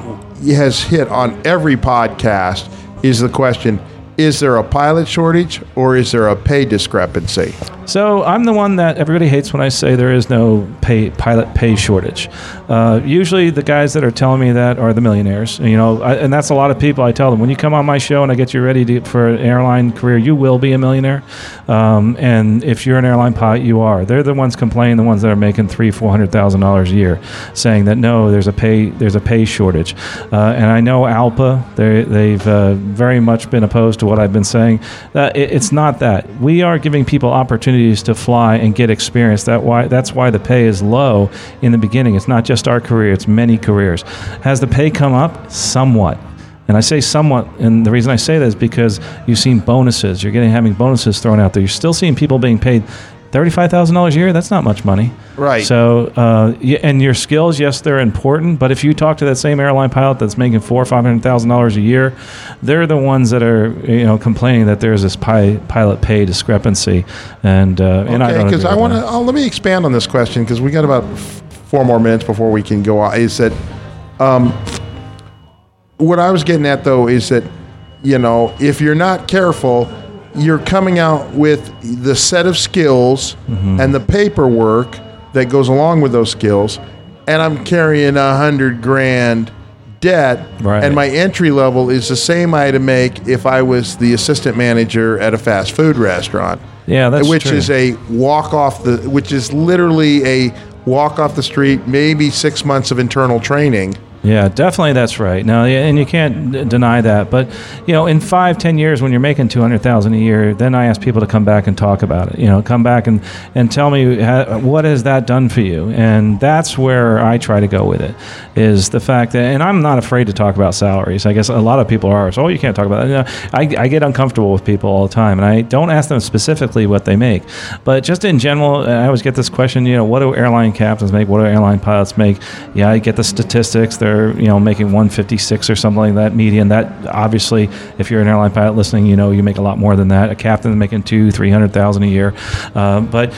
has hit on every podcast is the question is there a pilot shortage or is there a pay discrepancy? So I'm the one that everybody hates when I say there is no pay pilot pay shortage. Uh, usually, the guys that are telling me that are the millionaires. You know, I, and that's a lot of people. I tell them when you come on my show and I get you ready to, for an airline career, you will be a millionaire. Um, and if you're an airline pilot, you are. They're the ones complaining, the ones that are making three, four hundred thousand dollars a year, saying that no, there's a pay there's a pay shortage. Uh, and I know ALPA, they they've uh, very much been opposed to what I've been saying. That it, it's not that we are giving people opportunities to fly and get experience. That why that's why the pay is low in the beginning. It's not just our career; it's many careers. Has the pay come up somewhat? And I say somewhat, and the reason I say that is because you've seen bonuses. You're getting having bonuses thrown out there. You're still seeing people being paid thirty-five thousand dollars a year. That's not much money, Right. So, uh, y- and your skills, yes, they're important. But if you talk to that same airline pilot that's making four or five hundred thousand dollars a year, they're the ones that are you know complaining that there's this pi- pilot pay discrepancy. And uh, and I because I want to. Oh, let me expand on this question because we got about f- four more minutes before we can go on. Is that um, what I was getting at though? Is that you know if you're not careful, you're coming out with the set of skills Mm-hmm. and the paperwork that goes along with those skills, and I'm carrying a hundred grand debt, Right. and my entry level is the same I had to make if I was the assistant manager at a fast food restaurant Yeah, that's which true. is a walk off the which is literally a walk off the street maybe six months of internal training Yeah, definitely that's right. No, and you can't d- deny that. But you know, in five, ten years, when you're making two hundred thousand a year, then I ask people to come back and talk about it. You know, come back and and tell me ha- what has that done for you. And that's where I try to go with it. Is the fact that, and I'm not afraid to talk about salaries. I guess a lot of people are. So, oh, you can't talk about that. You know, I, I get uncomfortable with people all the time, and I don't ask them specifically what they make, but just in general, I always get this question. You know, what do airline captains make? What do airline pilots make? Yeah, I get the statistics. They're you know making 156 or something like that median. That obviously, if you're an airline pilot listening, you know you make a lot more than that. A captain making two, three hundred thousand a year. Uh, but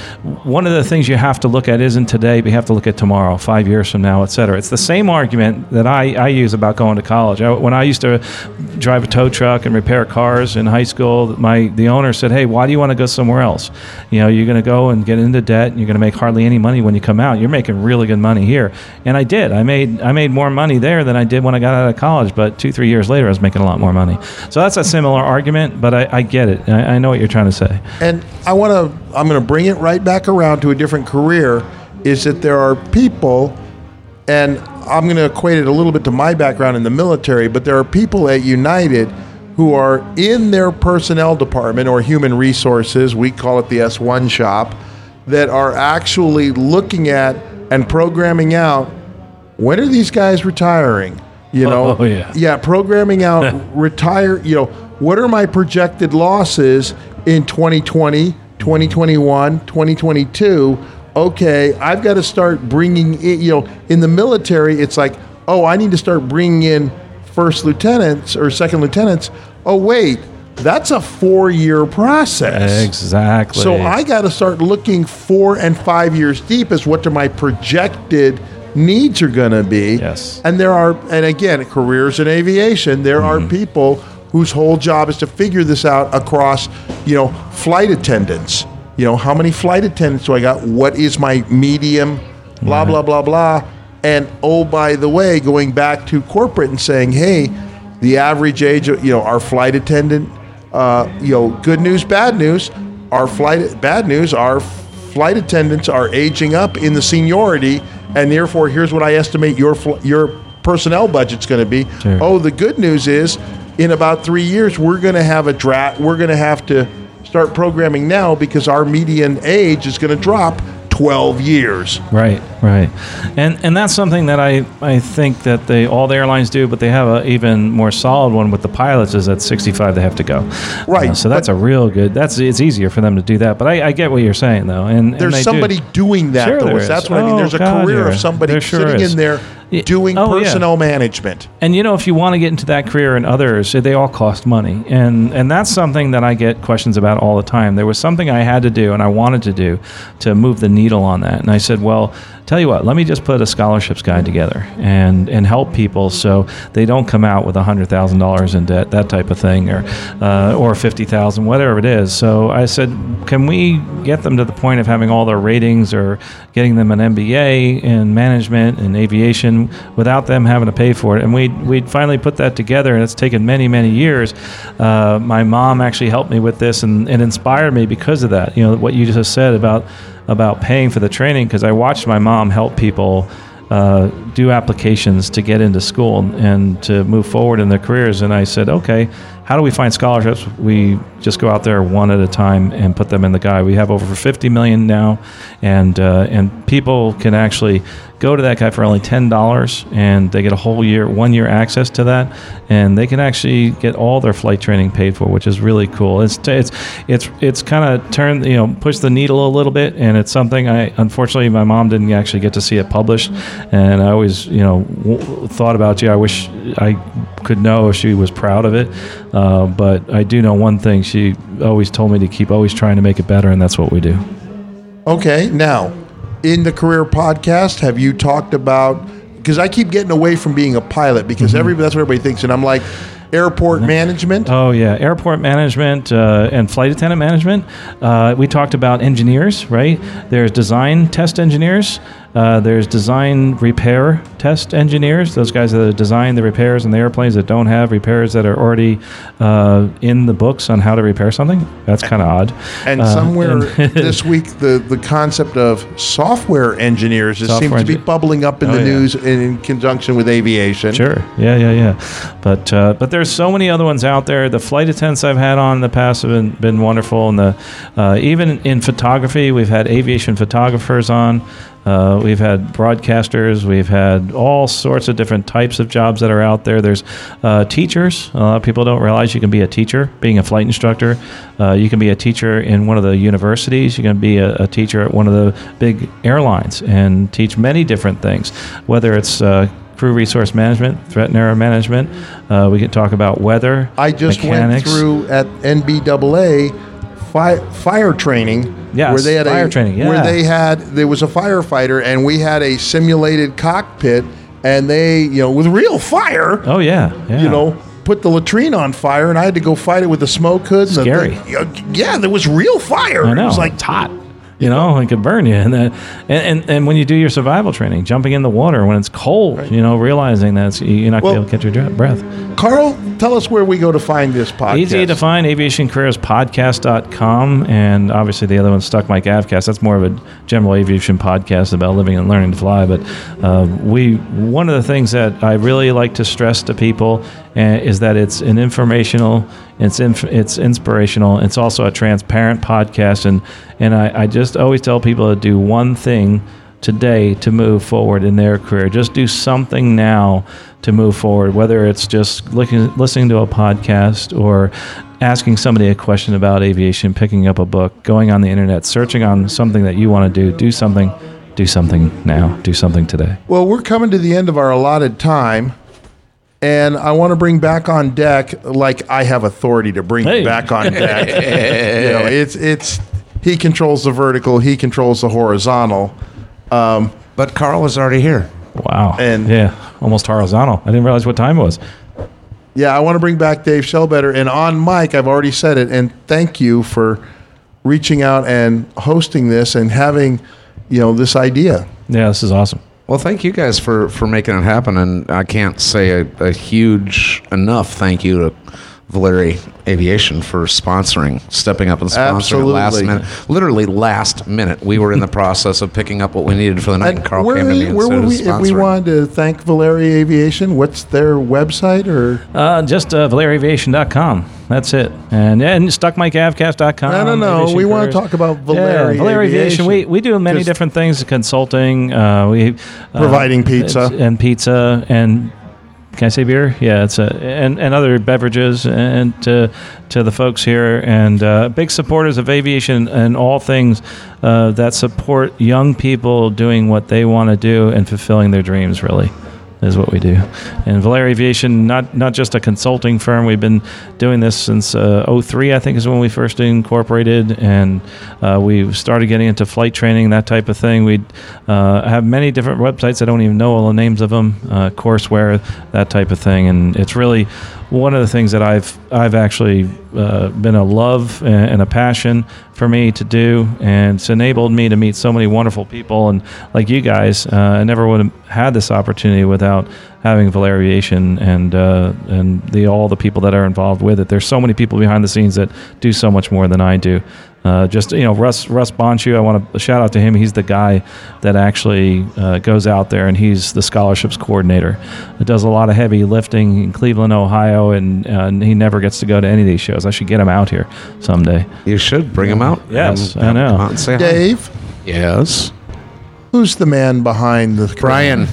one of the things you have to look at isn't today, but you have to look at tomorrow, five years from now, et cetera. It's the same argument that I, I use about going to college. I, when I used to drive a tow truck and repair cars in high school, my the owner said, "Hey, why do you want to go somewhere else? You know, you're going to go and get into debt. And you're going to make hardly any money when you come out. You're making really good money here." And I did. I made I made more money there than I did when I got out of college. But two three years later, I was making a lot more money. So that's a similar argument, but I, I get it. I, I know what you're trying to say. and i want to i'm going to bring it right back around to a different career is that there are people and i'm going to equate it a little bit to my background in the military but there are people at united who are in their personnel department or human resources we call it the s1 shop that are actually looking at and programming out when are these guys retiring? You oh, know? Oh, yeah. yeah programming out retire you know what are my projected losses in 2020 2021 2022 okay i've got to start bringing in you know in the military it's like oh i need to start bringing in first lieutenants or second lieutenants. Oh wait that's a four year process. Exactly. so I got to start looking four and five years deep as what are my projected needs are going to be. Yes. And there are, and again, careers in aviation, there are people whose whole job is to figure this out across, you know, flight attendants. You know, how many flight attendants do I got? What is my medium? Blah, blah, blah, blah. And oh, by the way, going back to corporate and saying, hey, the average age of, you know, our flight attendant, uh, you know, good news, bad news, our flight bad news, our flight attendants are aging up in the seniority, and therefore, here's what I estimate your your personnel budget's going to be. Sure. Oh, the good news is, in about three years, we're going to have a draft. We're going to have to start programming now because our median age is going to drop 12 years. Right, right, and and that's something that I, I think that they all the airlines do, but they have a even more solid one with the pilots is at 65 they have to go. Right, Uh, so that's a real good. That's it's easier for them to do that. But I, I get what you're saying though, and and There's they do. somebody doing that, Sure though. That's what I mean. Oh, There's a God, career of somebody sure sitting is. in there doing oh, yeah. management. And you know, if you want to get into that career and others, they all cost money, and and that's something that I get questions about all the time. There was something I had to do and I wanted to do to move the needle on that, and I said, well, tell you what, let me just put a scholarships guide together and and help people so they don't come out with hundred thousand dollars in debt, that type of thing, or uh, or fifty thousand, whatever it is. So I said, can we get them to the point of having all their ratings or getting them an MBA in management and aviation without them having to pay for it? And we we finally put that together, and it's taken many many years. Uh, my mom actually helped me with this, and it inspired me because of that. You know what you just said about about paying for the training because I watched my mom help people uh, do applications to get into school and to move forward in their careers. And I said, okay, how do we find scholarships? We just go out there one at a time and put them in the guy. We have over 50 million now, and uh, and people can actually go to that guy for only ten dollars, and they get a whole year, one year access to that, and they can actually get all their flight training paid for, which is really cool. It's it's it's it's kind of turned you know push the needle a little bit, and it's something I unfortunately my mom didn't actually get to see it published, and I always you know w- thought about you. I wish I could know if she was proud of it, uh, but I do know one thing. She always told me to keep always trying to make it better, and that's what we do. Okay, now in the career podcast, have you talked about? Because I keep getting away from being a pilot because Mm-hmm. everybody that's what everybody thinks, and I'm like airport management. Oh yeah, airport management uh, and flight attendant management. Uh, we talked about engineers, right? There's design test engineers. Uh, there's design repair test engineers. Those guys that design the repairs in the airplanes that don't have repairs that are already uh, in the books on how to repair something. That's kind of odd. And Uh, somewhere and- this week, the, the concept of software engineers just seems Software to be bubbling up in Oh, the yeah. news in, in conjunction with aviation. Sure. Yeah, yeah, yeah. But uh, but there's so many other ones out there. The flight attendants I've had on in the past have been, been wonderful, and the uh, even in photography, we've had aviation photographers on. Uh, we've had broadcasters. We've had all sorts of different types of jobs that are out there. There's uh, teachers. A lot of people don't realize you can be a teacher, being a flight instructor. Uh, you can be a teacher in one of the universities. You can be a, a teacher at one of the big airlines and teach many different things, whether it's uh, crew resource management, threat and error management. Uh, we can talk about weather. I just mechanics. went through at NBAA fi- fire training. Yes, where they had fire a, training, Where they had there was a firefighter, and we had a simulated cockpit, and they you know with real fire. Oh yeah, yeah. You know. Put the latrine on fire, and I had to go fight it with the smoke hood. and the Scary. yeah, there was real fire. I know. It was like it's hot. You know, it could burn you. And, then, and, and and when you do your survival training, jumping in the water when it's cold, you know, realizing that you're not Well- going to be able to catch your breath. Carl, tell us where we go to find this podcast. Easy to find, aviationcareerspodcast.com. And obviously, the other one's Stuck Mic AvCast. That's more of a general aviation podcast about living and learning to fly. But uh, we, one of the things that I really like to stress to people uh, is that it's an informational, it's inf- it's inspirational. It's also a transparent podcast. And, and I, I just always tell people to do one thing today to move forward in their career. Just do something now to move forward, whether it's just looking, listening to a podcast or asking somebody a question about aviation, picking up a book, going on the internet, searching on something that you want to do. Do something. Do something now. Do something today. Well, we're coming to the end of our allotted time. And I want to bring back on deck, like I have authority to bring Hey. back on deck. you know, it's it's he controls the vertical, he controls the horizontal. Um, But Carl was already here. Wow. And- yeah, almost horizontal. I didn't realize what time it was. yeah, I want to bring back Dave Shellbetter. And on Mike. I've already said it. And thank you for reaching out and hosting this and having, you know, this idea. Yeah, this is awesome. Well, thank you guys for, for making it happen, and I can't say a, a huge enough thank you to Valeri Aviation for sponsoring, stepping up and sponsoring last minute. Literally last minute, we were in the process of picking up what we needed for the night, and, Carl where came to we- me and where said, would we, "It's if we wanted to thank Valeri Aviation, what's their website or? Uh, just uh, valeriaviation.com. That's it. And and stuckmicavcast.com. No, no, no. Aviation We want to talk about Valeri yeah, Valeri Aviation. We, we do many 'Cause different things, consulting. Uh, we uh, Providing pizza. and pizza and can I say beer? Yeah, it's a and, and other beverages and to to the folks here and uh, big supporters of aviation and all things uh, that support young people doing what they want to do and fulfilling their dreams. Really is what we do. And Valeri Aviation, not not just a consulting firm. We've been doing this since uh, 03, I think, is when we first incorporated, and uh, we started getting into flight training, that type of thing. We uh, have many different websites. I don't even know all the names of them. Uh, courseware, that type of thing, and it's really one of the things that I've I've actually uh, been a love and a passion for me to do, and it's enabled me to meet so many wonderful people, and like you guys, uh, I never would have had this opportunity without having Valeri Aviation and uh, and the all the people that are involved with it. There's so many people behind the scenes that do so much more than I do. Uh, just you know, Russ Russ Bonchu. I want to shout out to him. He's the guy that actually uh, goes out there and he's the scholarships coordinator. It does a lot of heavy lifting in Cleveland, Ohio, and, uh, and he never gets to go to any of these shows. I should get him out here someday. You should bring him out. Yes, Have I know. come out and say hi. Dave, Yes. who's the man behind the Brian.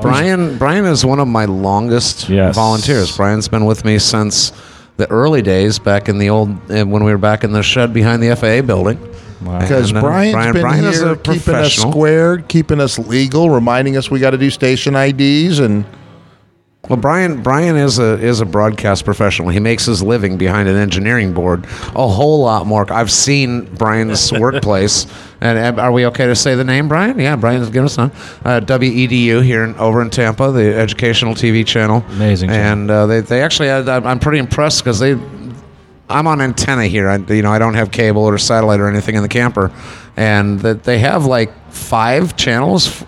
Brian Brian is one of my longest Yes. volunteers. Brian's been with me since the early days back in the old uh, when we were back in the shed behind the FAA building. Because And, uh, Brian's Brian, been Brian here is a keeping us squared, keeping us legal, reminding us we got to do station IDs, and Well, Brian Brian is a is a broadcast professional. He makes his living behind an engineering board. A whole lot more. I've seen Brian's workplace. And are we okay to say the name, Brian? Yeah, Brian's giving us one. Uh, WEDU here in, over in Tampa, the educational TV channel. Amazing. And uh, they they actually had, I'm pretty impressed because they. I'm on antenna here. I, you know, I don't have cable or satellite or anything in the camper, and that they have like five channels,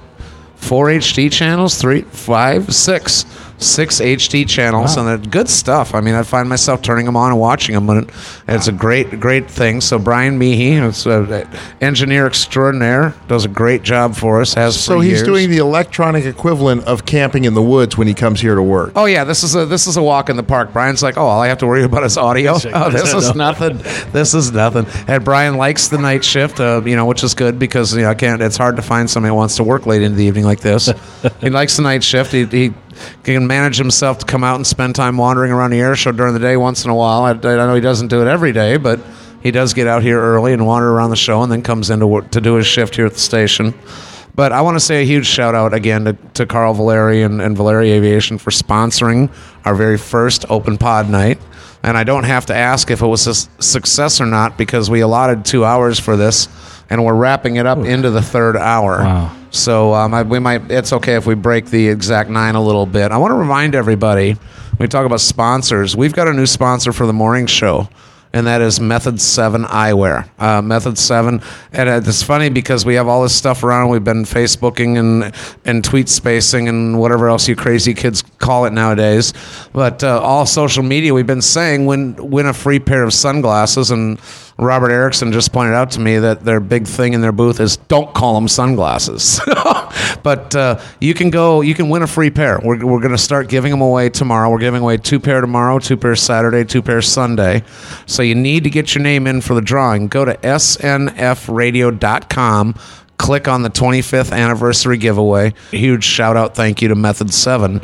four HD channels, three, five, six, six HD channels, and they're good stuff. I mean, I find myself turning them on and watching them, and it's a great, great thing. So Brian an engineer extraordinaire, does a great job for us. Has so he's years. doing the electronic equivalent of camping in the woods when he comes here to work. Oh yeah, this is a this is a walk in the park. Brian's like, oh, all I have to worry about is audio. Oh, this is nothing. This is nothing. And Brian likes the night shift, uh, you know, which is good because you know I can't. It's hard to find somebody who wants to work late into the evening like this. he likes the night shift. He, he can manage himself to come out and spend time wandering around the air show during the day once in a while. I, I know he doesn't do it every day, but he does get out here early and wander around the show, and then comes in to work, to do his shift here at the station. But I want to say a huge shout out again to, to Carl Valeri and, and Valeri Aviation for sponsoring our very first open pod night. And I don't have to ask if it was a success or not because we allotted two hours for this and we're wrapping it up into the third hour. Wow. So um, I, we might. It's okay if we break the exact nine a little bit. I want to remind everybody. We talk about sponsors. We've got a new sponsor for the morning show, and that is Method Seven Eyewear. Uh, Method Seven, and it's funny because we have all this stuff around. We've been Facebooking and and tweet spacing and whatever else you crazy kids call it nowadays. But uh, all social media, we've been saying win win a free pair of sunglasses and. Robert Erickson just pointed out to me that their big thing in their booth is don't call them sunglasses. but uh, you can go, you can win a free pair. We're, we're going to start giving them away tomorrow. We're giving away two pair tomorrow, two pair Saturday, two pair Sunday. So you need to get your name in for the drawing. Go to snfradio.com. Click on the 25th anniversary giveaway. Huge shout out, thank you to Method 7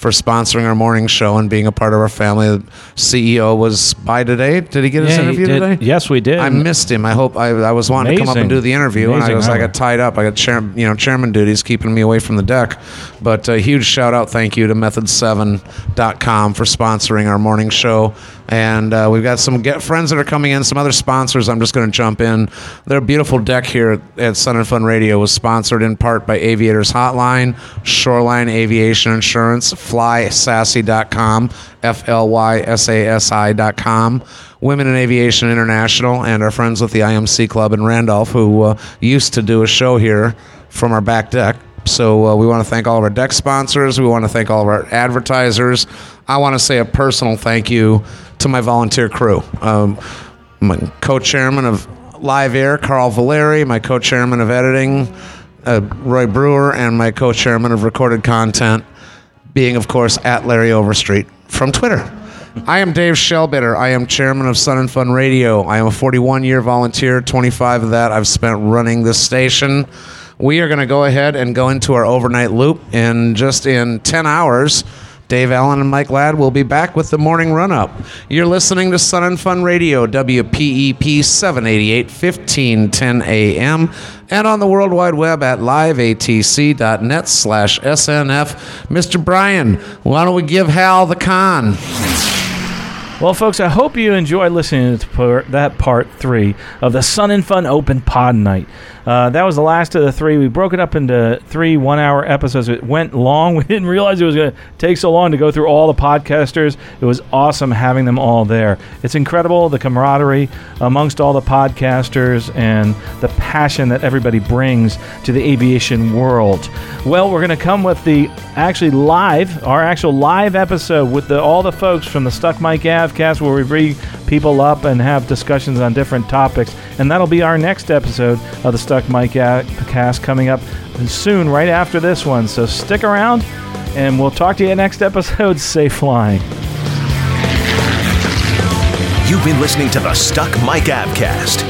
for sponsoring our morning show and being a part of our family. The CEO was by today. Did he get his Yeah, interview today? Yes, we did. I missed him. I hope I, I was wanting to come up and do the interview, and I Amazing was I got tied up. I got chair, you know chairman duties keeping me away from the deck. But a huge shout out, thank you to Method7.com for sponsoring our morning show. And uh, we've got some friends that are coming in, some other sponsors. I'm just going to jump in. Their beautiful deck here at Sun and Fun Radio was sponsored in part by Aviators Hotline, Shoreline Aviation Insurance, FlySassy.com, F L Y S A S I.com, Women in Aviation International, and our friends with the IMC Club in Randolph, who uh, used to do a show here from our back deck. So uh, we want to thank all of our deck sponsors. We want to thank all of our advertisers. I want to say a personal thank you to my volunteer crew. Um, my co-chairman of Live Air, Carl Valeri, my co-chairman of editing, uh, Roy Brewer, and my co-chairman of recorded content, being of course at Larry Overstreet from Twitter. I am Dave Shellbitter. I am chairman of Sun and Fun Radio. I am a 41 year volunteer. 25 of that I've spent running this station. We are going to go ahead and go into our overnight loop in just in 10 hours. Dave Allen and Mike Ladd will be back with the morning run up. You're listening to Sun and Fun Radio, WPEP 788, 1510 AM, and on the World Wide Web at liveatc.net slash SNF. Mr. Brian, why don't we give Hal the con? Well, folks, I hope you enjoyed listening to that part three of the Sun and Fun Open Pod Night. Uh, that was the last of the three. We broke it up into three one hour episodes. It went long. We didn't realize it was going to take so long to go through all the podcasters. It was awesome having them all there. It's incredible the camaraderie amongst all the podcasters and the passion that everybody brings to the aviation world. Well, we're going to come with the actually live, our actual live episode with the, all the folks from the Stuck Mic AvCast where we bring people up and have discussions on different topics. And that'll be our next episode of the Stuck Mic Cast coming up soon, right after this one. So stick around, and we'll talk to you next episode. Safe flying. You've been listening to the Stuck Mic AvCast.